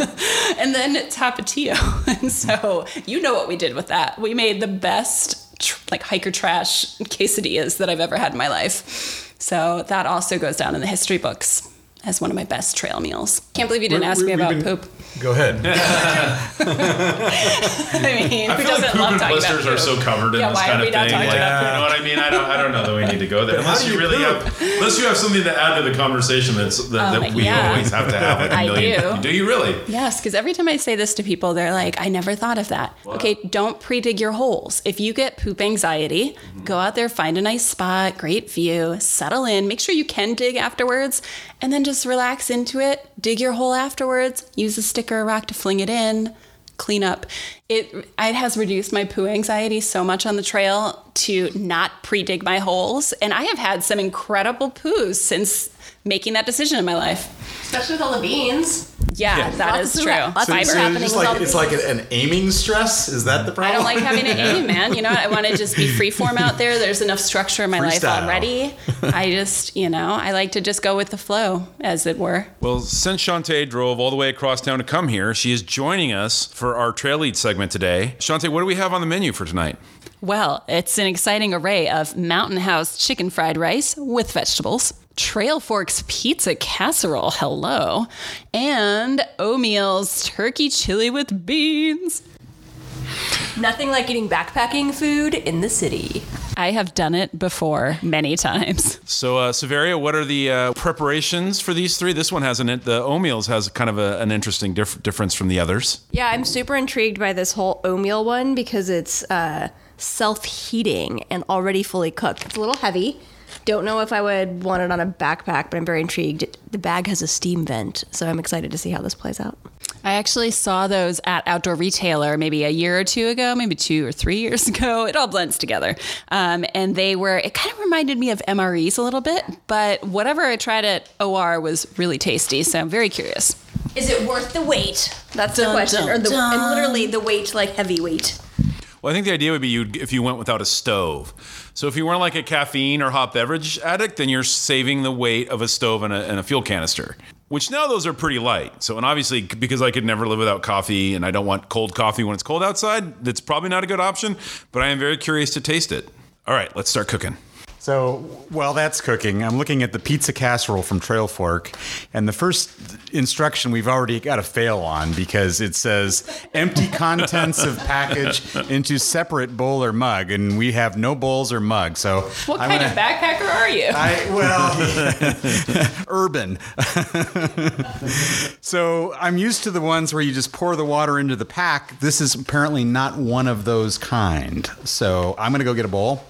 and then Tapatio. [LAUGHS] And so you know what we did with that. We made the best tr- like hiker trash [LAUGHS] quesadillas that I've ever had in my life. So that also goes down in the history books as one of my best trail meals. Can't believe you didn't We- ask we- me about been- poop. Go ahead. [LAUGHS] [LAUGHS] I mean, I who feel doesn't poop love and talking blisters about are so covered in Yeah, this why kind are we of not thing. talking Like, you know what I mean? I don't, I don't know that we need to go there unless you you really poop? have, unless you have something to add to the conversation that's that, that Um, we yeah. always have to have. Like a [LAUGHS] I million. do. Do you really? Yes, because every time I say this to people, they're like, I never thought of that. Okay, don't pre dig your holes. If you get poop anxiety, go out there, find a nice spot, great view, settle in, make sure you can dig afterwards, and then just relax into it. Dig your hole afterwards, use a stick or a rock to fling it in. Clean up. It it has reduced my poo anxiety so much on the trail to not pre-dig my holes, and I have had some incredible poos since making that decision in my life. Especially with all the beans. Yeah, that Lots is true. that- lots of Fiber. So happening just like it's like an, an aiming stress. Is that the problem? I don't like having an [LAUGHS] aim, man. You know, I want to just be free form out there. There's enough structure in my life already. [LAUGHS] I just, you know, I like to just go with the flow, as it were. Well, since Shawnté drove all the way across town to come here, she is joining us for our trail lead segment today. Shawnté, what do we have on the menu for tonight? Well, it's an exciting array of Mountain House chicken fried rice with vegetables, Trail Forks pizza casserole, hello, and O'Meal's turkey chili with beans. Nothing like eating backpacking food in the city. I have done it before many times. So, uh, Severia, what are the uh, preparations for these three? This one has an the O'Meals has kind of a, an interesting dif- difference from the others. Yeah, I'm super intrigued by this whole oatmeal one because it's uh, self heating and already fully cooked. It's a little heavy. Don't know if I would want it on a backpack, but I'm very intrigued. The bag has a steam vent, so I'm excited to see how this plays out. I actually saw those at Outdoor Retailer maybe a year or two ago, maybe two or three years [LAUGHS] ago. It all blends together. Um, and they were, it kind of reminded me of MREs a little bit, but whatever I tried at OR was really tasty. So I'm very curious. Is it worth the wait? That's the question. dun, or the, dun. and literally the weight, like heavy weight. Well, I think the idea would be you'd, if you went without a stove. So if you weren't like a caffeine or hot beverage addict, then you're saving the weight of a stove and a, and a fuel canister. Which now those are pretty light. So and obviously because I could never live without coffee and I don't want cold coffee when it's cold outside, that's probably not a good option. But I am very curious to taste it. All right, let's start cooking. So while that's cooking, I'm looking at the pizza casserole from Trail Fork, and the first instruction we've already got a fail on because it says empty contents of package into separate bowl or mug, and we have no bowls or mug. So What I'm kind gonna- of backpacker are you? I well, [LAUGHS] urban. [LAUGHS] so I'm used to the ones where you just pour the water into the pack. This is apparently not one of those kind. So I'm gonna go get a bowl,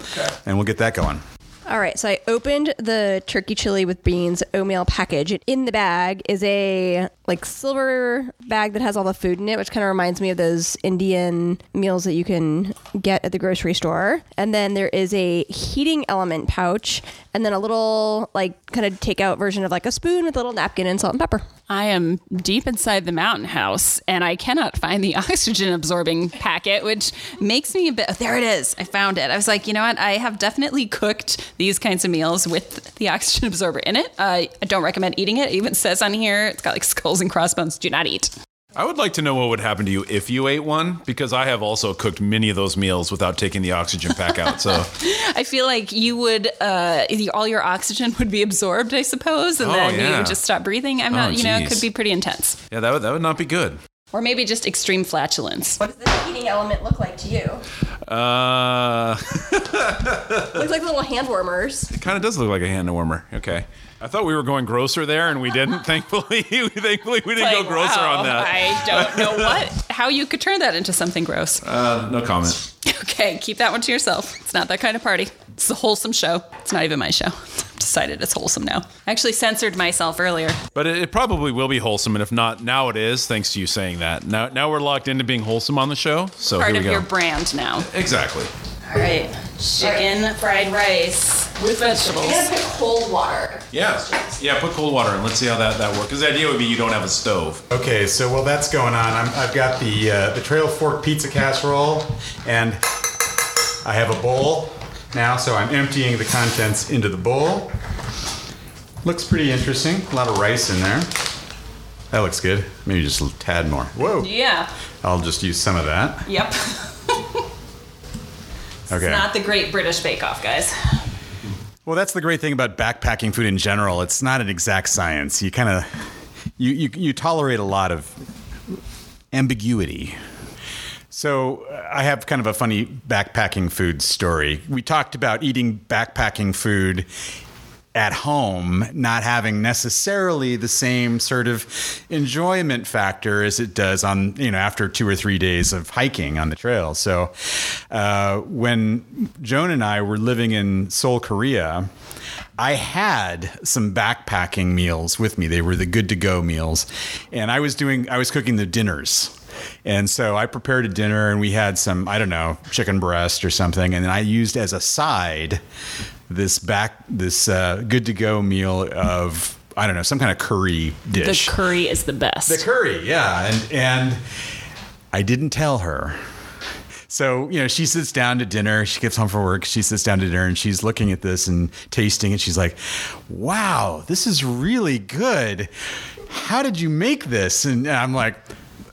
and we'll get that going. All right, so I opened the turkey chili with beans oatmeal package. In the bag is a like silver bag that has all the food in it, which kind of reminds me of those Indian meals that you can get at the grocery store. And then there is a heating element pouch, and then a little like kind of takeout version of like a spoon with a little napkin and salt and pepper. I am deep inside the mountain house and I cannot find the [LAUGHS] oxygen absorbing packet, which makes me a bit. oh, there it is. I found it. I was like, you know what? I have definitely cooked these kinds of meals with the oxygen [LAUGHS] absorber in it. Uh, I don't recommend eating it. It even says on here, it's got like skulls and crossbones. Do not eat. I would like to know what would happen to you if you ate one, because I have also cooked many of those meals without taking the oxygen pack out. So [LAUGHS] I feel like you would, uh, all your oxygen would be absorbed, I suppose, and Oh, then you would just stop breathing. I'm Oh, not, you know, it could be pretty intense. yeah, that would, that would not be good. Or maybe just extreme flatulence. What does the heating element look like to you? Uh, [LAUGHS] Looks like little hand warmers. it kind of does look like a hand warmer. Okay. I thought we were going grosser there, and we didn't. [LAUGHS] thankfully, thankfully we didn't Like, go grosser wow, on that. I don't know what, how you could turn that into something gross. Uh, no comment. Okay, keep that one to yourself. It's not that kind of party. It's a wholesome show. It's not even my show. I've [LAUGHS] decided it's wholesome now. I actually censored myself earlier. But it, it probably will be wholesome, and if not, now it is. Thanks to you saying that. Now, now we're locked into being wholesome on the show. So Part of go. your brand now. exactly. All right, chicken fried rice. with vegetables. put cold water. Yeah, yeah. Put cold water in. Let's see how that that works. Because the idea would be you don't have a stove. Okay, so while that's going on, I'm, I've got the uh, the Trail Fork pizza casserole, and I have a bowl now. So I'm emptying the contents into the bowl. Looks pretty interesting. A lot of rice in there. That looks good. Maybe just a tad more. Whoa! Yeah. I'll just use some of that. Yep. [LAUGHS] Okay. Not the Great British Bake Off, guys. Well, that's the great thing about backpacking food in general. It's not an exact science. You kind of you, you you tolerate a lot of ambiguity. So uh, I have kind of a funny backpacking food story. We talked about eating backpacking food at home not having necessarily the same sort of enjoyment factor as it does on you know after two or three days of hiking on the trail so uh, when joan and i were living in seoul korea I had some backpacking meals with me. They were the good to go meals. And I was doing I was cooking the dinners. And so I prepared a dinner and we had some, I don't know, chicken breast or something. And then I used as a side this back, this uh, good to go meal of, I don't know, some kind of curry dish. The curry is the best. The curry, yeah. And and I didn't tell her. So, you know, she sits down to dinner. She gets home from work. She sits down to dinner and she's looking at this and tasting it. She's like, wow, this is really good. How did you make this? And I'm like,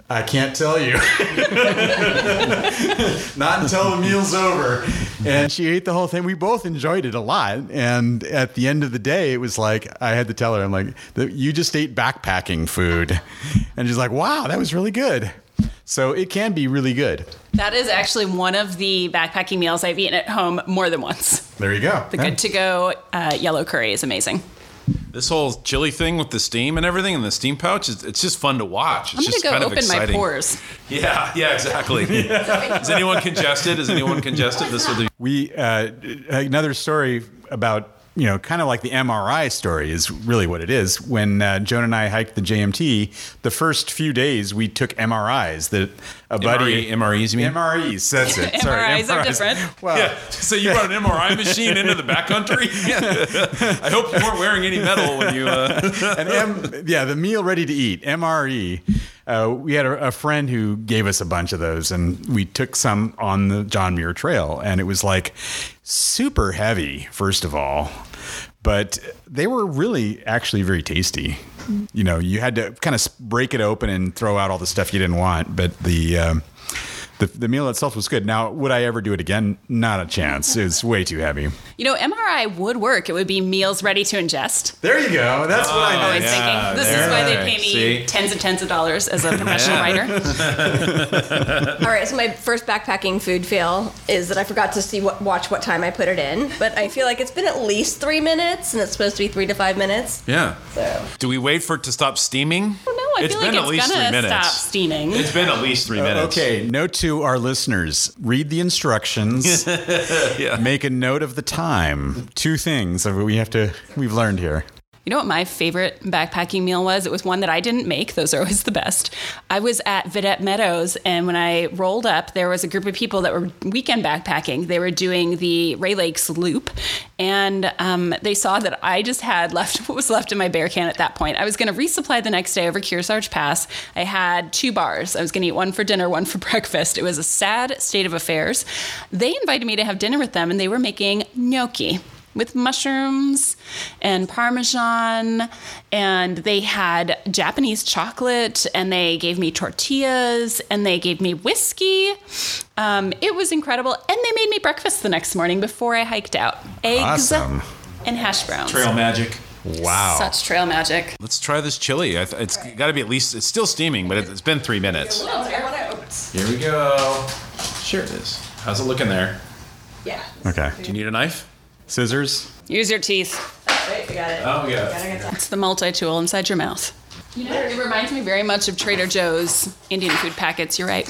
I can't tell you. [LAUGHS] Not until the meal's over. And she ate the whole thing. We both enjoyed it a lot. And at the end of the day, it was like, I had to tell her, I'm like, you just ate backpacking food. And she's like, wow, that was really good. So it can be really good. that is actually one of the backpacking meals I've eaten at home more than once. There you go. The good to go uh, yellow curry is amazing. This whole chili thing with the steam and everything and the steam pouch, it's, it's just fun to watch. It's I'm gonna just go kind of open my pores. [LAUGHS] Yeah, yeah, exactly. [LAUGHS] Is anyone congested? Is anyone congested? This will be. We uh, another story about you know kind of like the MRI story is really what it is. When uh, Joan and I hiked the JMT, the first few days we took MRIs. That a buddy MRE MREs, you mean? MREs. That's it. [LAUGHS] Sorry, MRIs are different. Well, Yeah. So you brought an MRI machine into the backcountry? [LAUGHS] [LAUGHS] I hope you weren't wearing any metal when you. Uh... an M, yeah, the meal ready to eat MRE. Uh, we had a, a friend who gave us a bunch of those, and we took some on the John Muir Trail, and it was like super heavy, first of all, but they were really actually very tasty. You know, you had to kind of break it open and throw out all the stuff you didn't want, but the um, the, the meal itself was good. Now, would I ever do it again? Not a chance. It's [LAUGHS] way too heavy. You know, MRI would work. It would be meals ready to ingest. There you go. That's what I'm oh, meant. was yeah, thinking, this is why they pay me See? tens and tens of dollars as a [LAUGHS] professional Yeah. writer. [LAUGHS] All right, so my first backpacking food fail is that I forgot to see what watch what time I put it in, but I feel like it's been at least three minutes, and it's supposed to be three to five minutes. Yeah. So Do we wait for it to stop steaming? No, I It's feel been like at it's least gonna three minutes. stop steaming. It's been at least three uh, minutes. Okay, note to our listeners read the instructions, [LAUGHS] make a note of the time. Two things that we have to, we've learned here. You know what my favorite backpacking meal was? It was one that I didn't make. Those are always the best. I was at Vidette Meadows, and when I rolled up, there was a group of people that were weekend backpacking. They were doing the Rae Lakes Loop, and um, they saw that I just had left [LAUGHS] what was left in my bear can at that point. I was going to resupply the next day over Kearsarge Pass. I had two bars. I was going to eat one for dinner, one for [LAUGHS] breakfast. It was a sad state of affairs. They invited me to have dinner with them, and they were making gnocchi with mushrooms and parmesan and they had japanese chocolate and they gave me tortillas and they gave me whiskey um, it was incredible and they made me breakfast the next morning before i hiked out eggs Awesome. and hash browns Trail magic. Wow. such trail magic Let's try this chili. It's got to be at least. It's still steaming, but it- it's been three minutes. Here we go. Sure it is. How's it looking there? yeah, okay. Do you need a knife? Scissors. use your teeth right, we got it. Oh yeah. it's the multi-tool inside your mouth you know it reminds me very much of trader joe's indian food packets you're right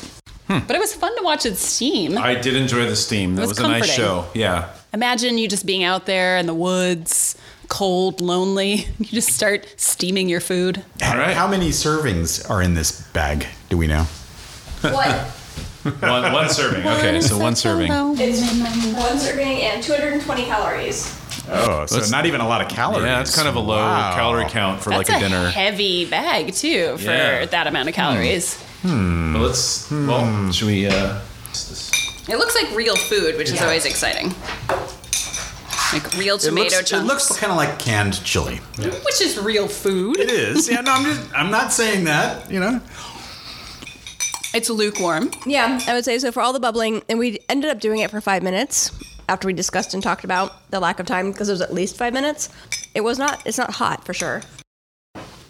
hmm. but it was fun to watch it steam I did enjoy the steam. That was was, a nice show. Yeah. Imagine you just being out there in the woods, cold, lonely. [LAUGHS] You just start steaming your food. All right. How many servings are in this bag? Do we know? What? [LAUGHS] one, one serving. Okay, so one serving. It's one serving and 220 calories. Oh, so That's- not even a lot of calories. Yeah, it's kind of a low Wow. calorie count for That's like a dinner. heavy bag too for Yeah. that amount of calories. But let's. Well, should we? Uh, what's this? It looks like real food, which is always exciting. Like real It tomato looks, chunks, it looks kind of like canned chili. which is real food. It is. Yeah, no, I'm just. I'm not saying that. You know. It's lukewarm. Yeah, I would say so for all the bubbling, and we ended up doing it for five minutes after we discussed and talked about the lack of time because it was at least five minutes. It was not. It's not hot for sure.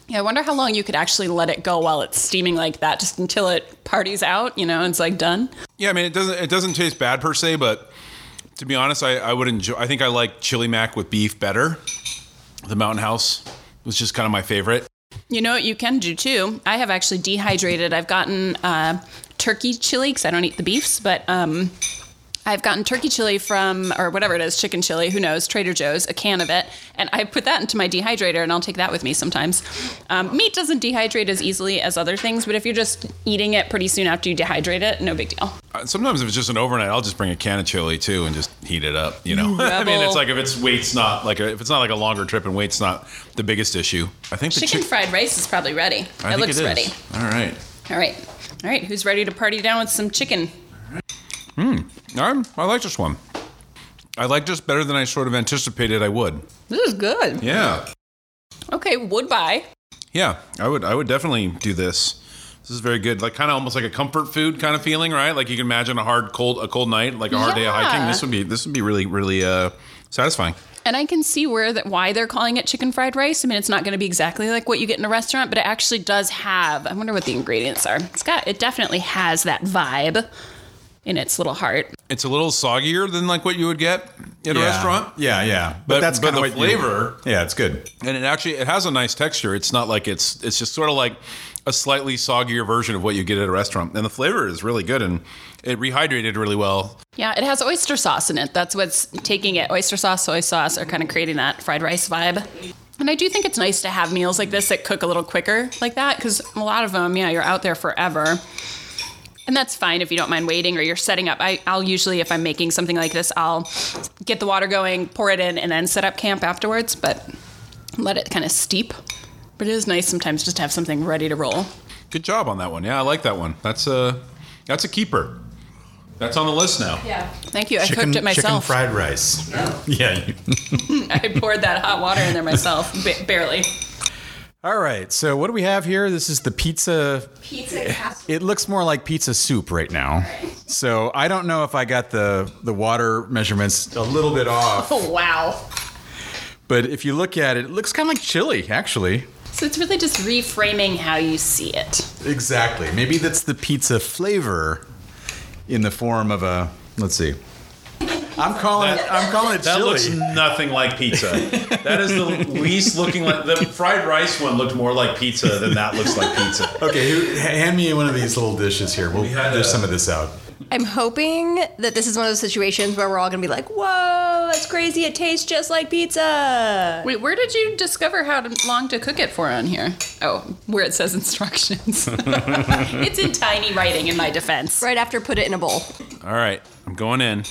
Yeah, I wonder how long you could actually let it go while it's steaming like that, just until it parties out. You know, it's like done. Yeah, I mean, it doesn't it doesn't taste bad per se, but to be honest, I, I would enjoy. I think I like chili mac with beef better. The Mountain House was just kind of my favorite. You know what you can do too? I have actually dehydrated. I've gotten uh, turkey chili because I don't eat the beefs, but um, I've gotten turkey chili from, or whatever it is, chicken chili, who knows, Trader Joe's, a can of it. And I put that into my dehydrator and I'll take that with me sometimes. Um, meat doesn't dehydrate as easily as other things, but if you're just eating it pretty soon after you dehydrate it, no big deal. Uh, Sometimes if it's just an overnight, I'll just bring a can of chili too and just heat it up. You know, [LAUGHS] I mean, it's like if it's weight's not like a, if it's not like a longer trip and weight's not the biggest issue. I think the Chicken chick- fried rice is probably ready. I it looks it ready. All right. All right. All right. Who's ready to party down with some chicken? I'm, I like this one. I like this better than I sort of anticipated I would. This is good. Yeah. Okay, would buy. Yeah, I would I would definitely do this. This is very good. Like kind of almost like a comfort food kind of feeling, right? Like you can imagine a hard cold a cold night, like a hard day of hiking. This would be this would be really really uh satisfying. And I can see where that why they're calling it chicken fried rice. I mean, it's not going to be exactly like what you get in a restaurant, but it actually does have. I wonder what the ingredients are. It's got. It definitely has that vibe in its little heart. It's a little soggier than like what you would get at a restaurant. Yeah, yeah. But, But- that's but the what you- flavor- yeah, it's good. And it actually it has a nice texture. It's not like it's it's just sort of like a slightly soggier version of what you get at a restaurant. And the flavor is really good and it rehydrated really well. Yeah, it has oyster sauce in it. That's what's taking it. Oyster sauce, soy sauce are kind of creating that fried rice vibe. And I do think it's nice to have meals like this that cook a little quicker like that because a lot of them, yeah, you're out there forever. And that's fine if you don't mind waiting or you're setting up. I, I'll usually, if I'm making something like this, I'll get the water going, pour it in, and then set up camp afterwards, but let it kind of steep. But it is nice sometimes just to have something ready to roll. Good job on that one. Yeah, I like that one. That's a that's a keeper. That's on the list now. Yeah. Thank you. I Chicken, cooked it myself. chicken myself. fried rice. Oh. [LAUGHS] Yeah. you- [LAUGHS] I poured that hot water in there myself, ba- barely. All right. So what do we have here? This is the pizza. Pizza casserole. It looks more like pizza soup right now. So I don't know if I got the the water measurements a little bit off. [LAUGHS] Oh, wow. But if you look at it, it looks kind of like chili, actually. So it's really just reframing how you see it. Exactly. Maybe that's the pizza flavor in the form of a. Let's see. I'm calling it. I'm calling it That chili. looks nothing like pizza. that is the least looking like the fried rice one looked more like pizza than that looks like pizza. Okay, hand me one of these little dishes here. We'll had dish a- some of this out. I'm hoping that this is one of those situations where we're all gonna be like, "Whoa, that's crazy! It tastes just like pizza." Wait, where did you discover how to, long to cook it for on here? Oh, where it says instructions. [LAUGHS] it's in tiny writing in my defense. Right after, put it in a bowl. All right, I'm going in.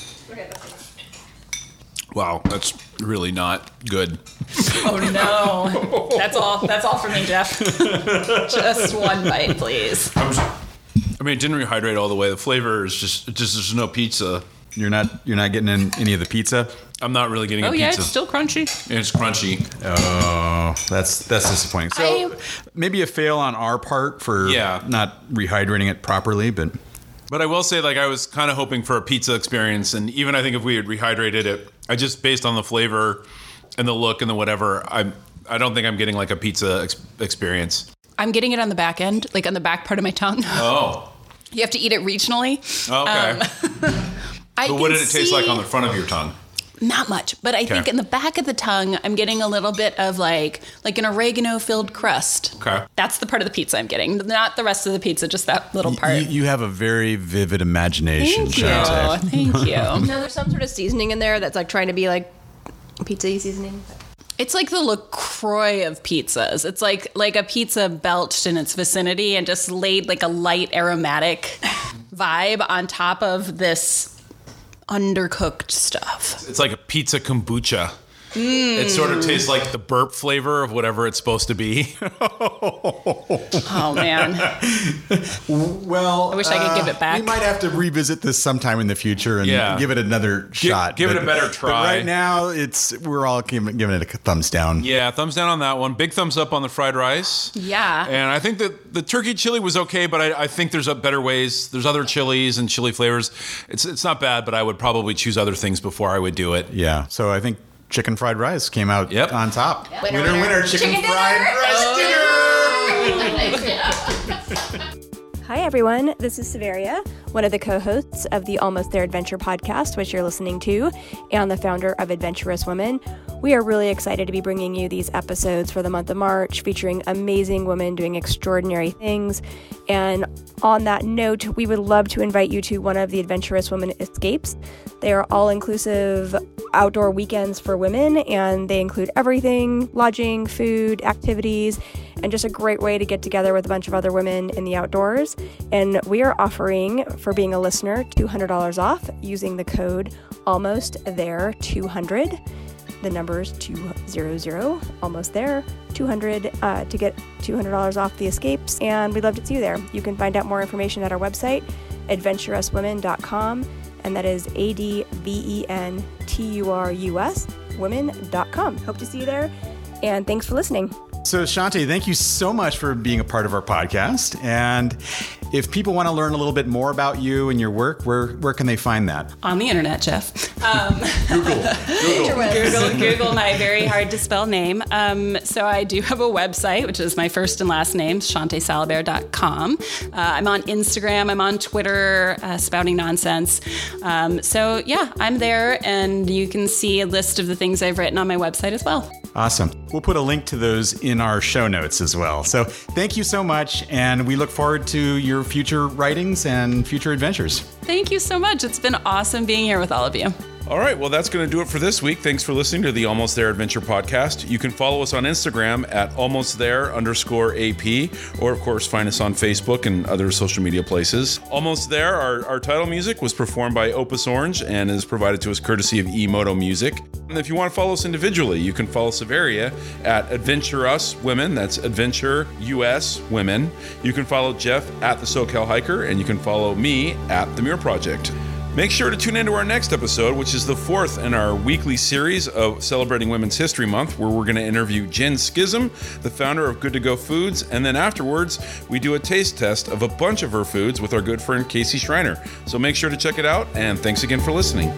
Wow, that's really not good. Oh no. That's all that's all for me, Jeff. just one bite, please. I'm s- I mean, it didn't rehydrate all the way. The flavor is just, just there's no pizza. You're not. You're not getting in any of the pizza. I'm not really getting Oh a yeah, pizza. it's still crunchy. it's crunchy. Oh, that's that's disappointing. So I- maybe a fail on our part for Yeah. not rehydrating it properly, but But I will say, like, I was kind of hoping for a pizza experience, and even I think if we had rehydrated it, I just based on the flavor and the look and the whatever, I'm I don't think I'm getting like a pizza ex- experience. I'm getting it on the back end, like on the back part of my tongue. [LAUGHS] Oh, You have to eat it regionally. okay. Um, [LAUGHS] I but what did it taste like on the front of your tongue? Not much, but I think in the back of the tongue, I'm getting a little bit of like like an oregano filled crust. Okay. That's the part of the pizza I'm getting, not the rest of the pizza, just that little part. you have a very vivid imagination, Thank you. Shawnté. Thank [LAUGHS] you. No, there's some sort of seasoning in there that's like trying to be like pizza seasoning. It's like the LaCroix of pizzas. It's like like a pizza belched in its vicinity and just laid like a light aromatic [LAUGHS] vibe on top of this undercooked stuff. It's like a pizza kombucha. It sort of mm. tastes like the burp flavor of whatever it's supposed to be. [LAUGHS] Oh man. Well, I wish I could give it uh, back. We might have to revisit this sometime in the future and Yeah. give it another shot. give it a better but try. right now, it's we're all giving, giving it a thumbs down. yeah, thumbs down on that one. Big thumbs up on the fried rice. Yeah. And I think that the turkey chili was okay, but I, I think there's a better ways. There's other chilies and chili flavors. It's it's not bad, but I would probably choose other things before I would do it. Yeah. So I think chicken fried rice came out Yep. on top. Winner, winner, winner. winner, chicken, Chicken fried dinner. rice dinner. [LAUGHS] Hi, everyone. This is Severia, one of the co hosts of the Almost There Adventure podcast, which you're listening to, and the founder of Adventurous Women. We are really excited to be bringing you these episodes for the month of March, featuring amazing women doing extraordinary things. And on that note, we would love to invite you to one of the Adventurous Women Escapes. They are all inclusive outdoor weekends for women, and they include everything lodging, food, activities, and just a great way to get together with a bunch of other women in the outdoors. And we are offering, for being a listener, $200 off using the code almost there 200. The number is 200, almost there, 200 uh, to get $200 off the escapes. And we'd love to see you there. You can find out more information at our website, adventurouswomen.com. And that is A D V E N T U R U S, women.com. Hope to see you there. And thanks for listening. So, Shawnté, thank you so much for being a part of our podcast. And if people want to learn a little bit more about you and your work, where where can they find that? On the internet, Jeff. Um, Google, Google [LAUGHS] my very hard to spell name. Um, so I do have a website, which is my first and last name, shawntesalabert.com. Uh, I'm on Instagram. I'm on Twitter, uh, spouting nonsense. Um, so yeah, I'm there, and you can see a list of the things I've written on my website as well. Awesome. We'll put a link to those in our show notes as well. So, thank you so much. And we look forward to your future writings and future adventures. Thank you so much. It's been awesome being here with all of you. All right, well, that's going to do it for this week. Thanks for listening to the Almost There Adventure podcast. You can follow us on Instagram at almost there underscore AP, or of course, find us on Facebook and other social media places. Almost There, our, our title music was performed by Opus Orange and is provided to us courtesy of Emoto Music. And if you want to follow us individually, you can follow Severia at Adventure Us Women. That's Adventure US Women. You can follow Jeff at the SoCal Hiker, and you can follow me at the Muir Project. Make sure to tune into our next episode, which is the fourth in our weekly series of celebrating Women's History Month, where we're going to interview Jen Scism, the founder of Good to Go Foods. And then afterwards, we do a taste test of a bunch of her foods with our good friend Casey Schreiner. So make sure to check it out, and thanks again for listening.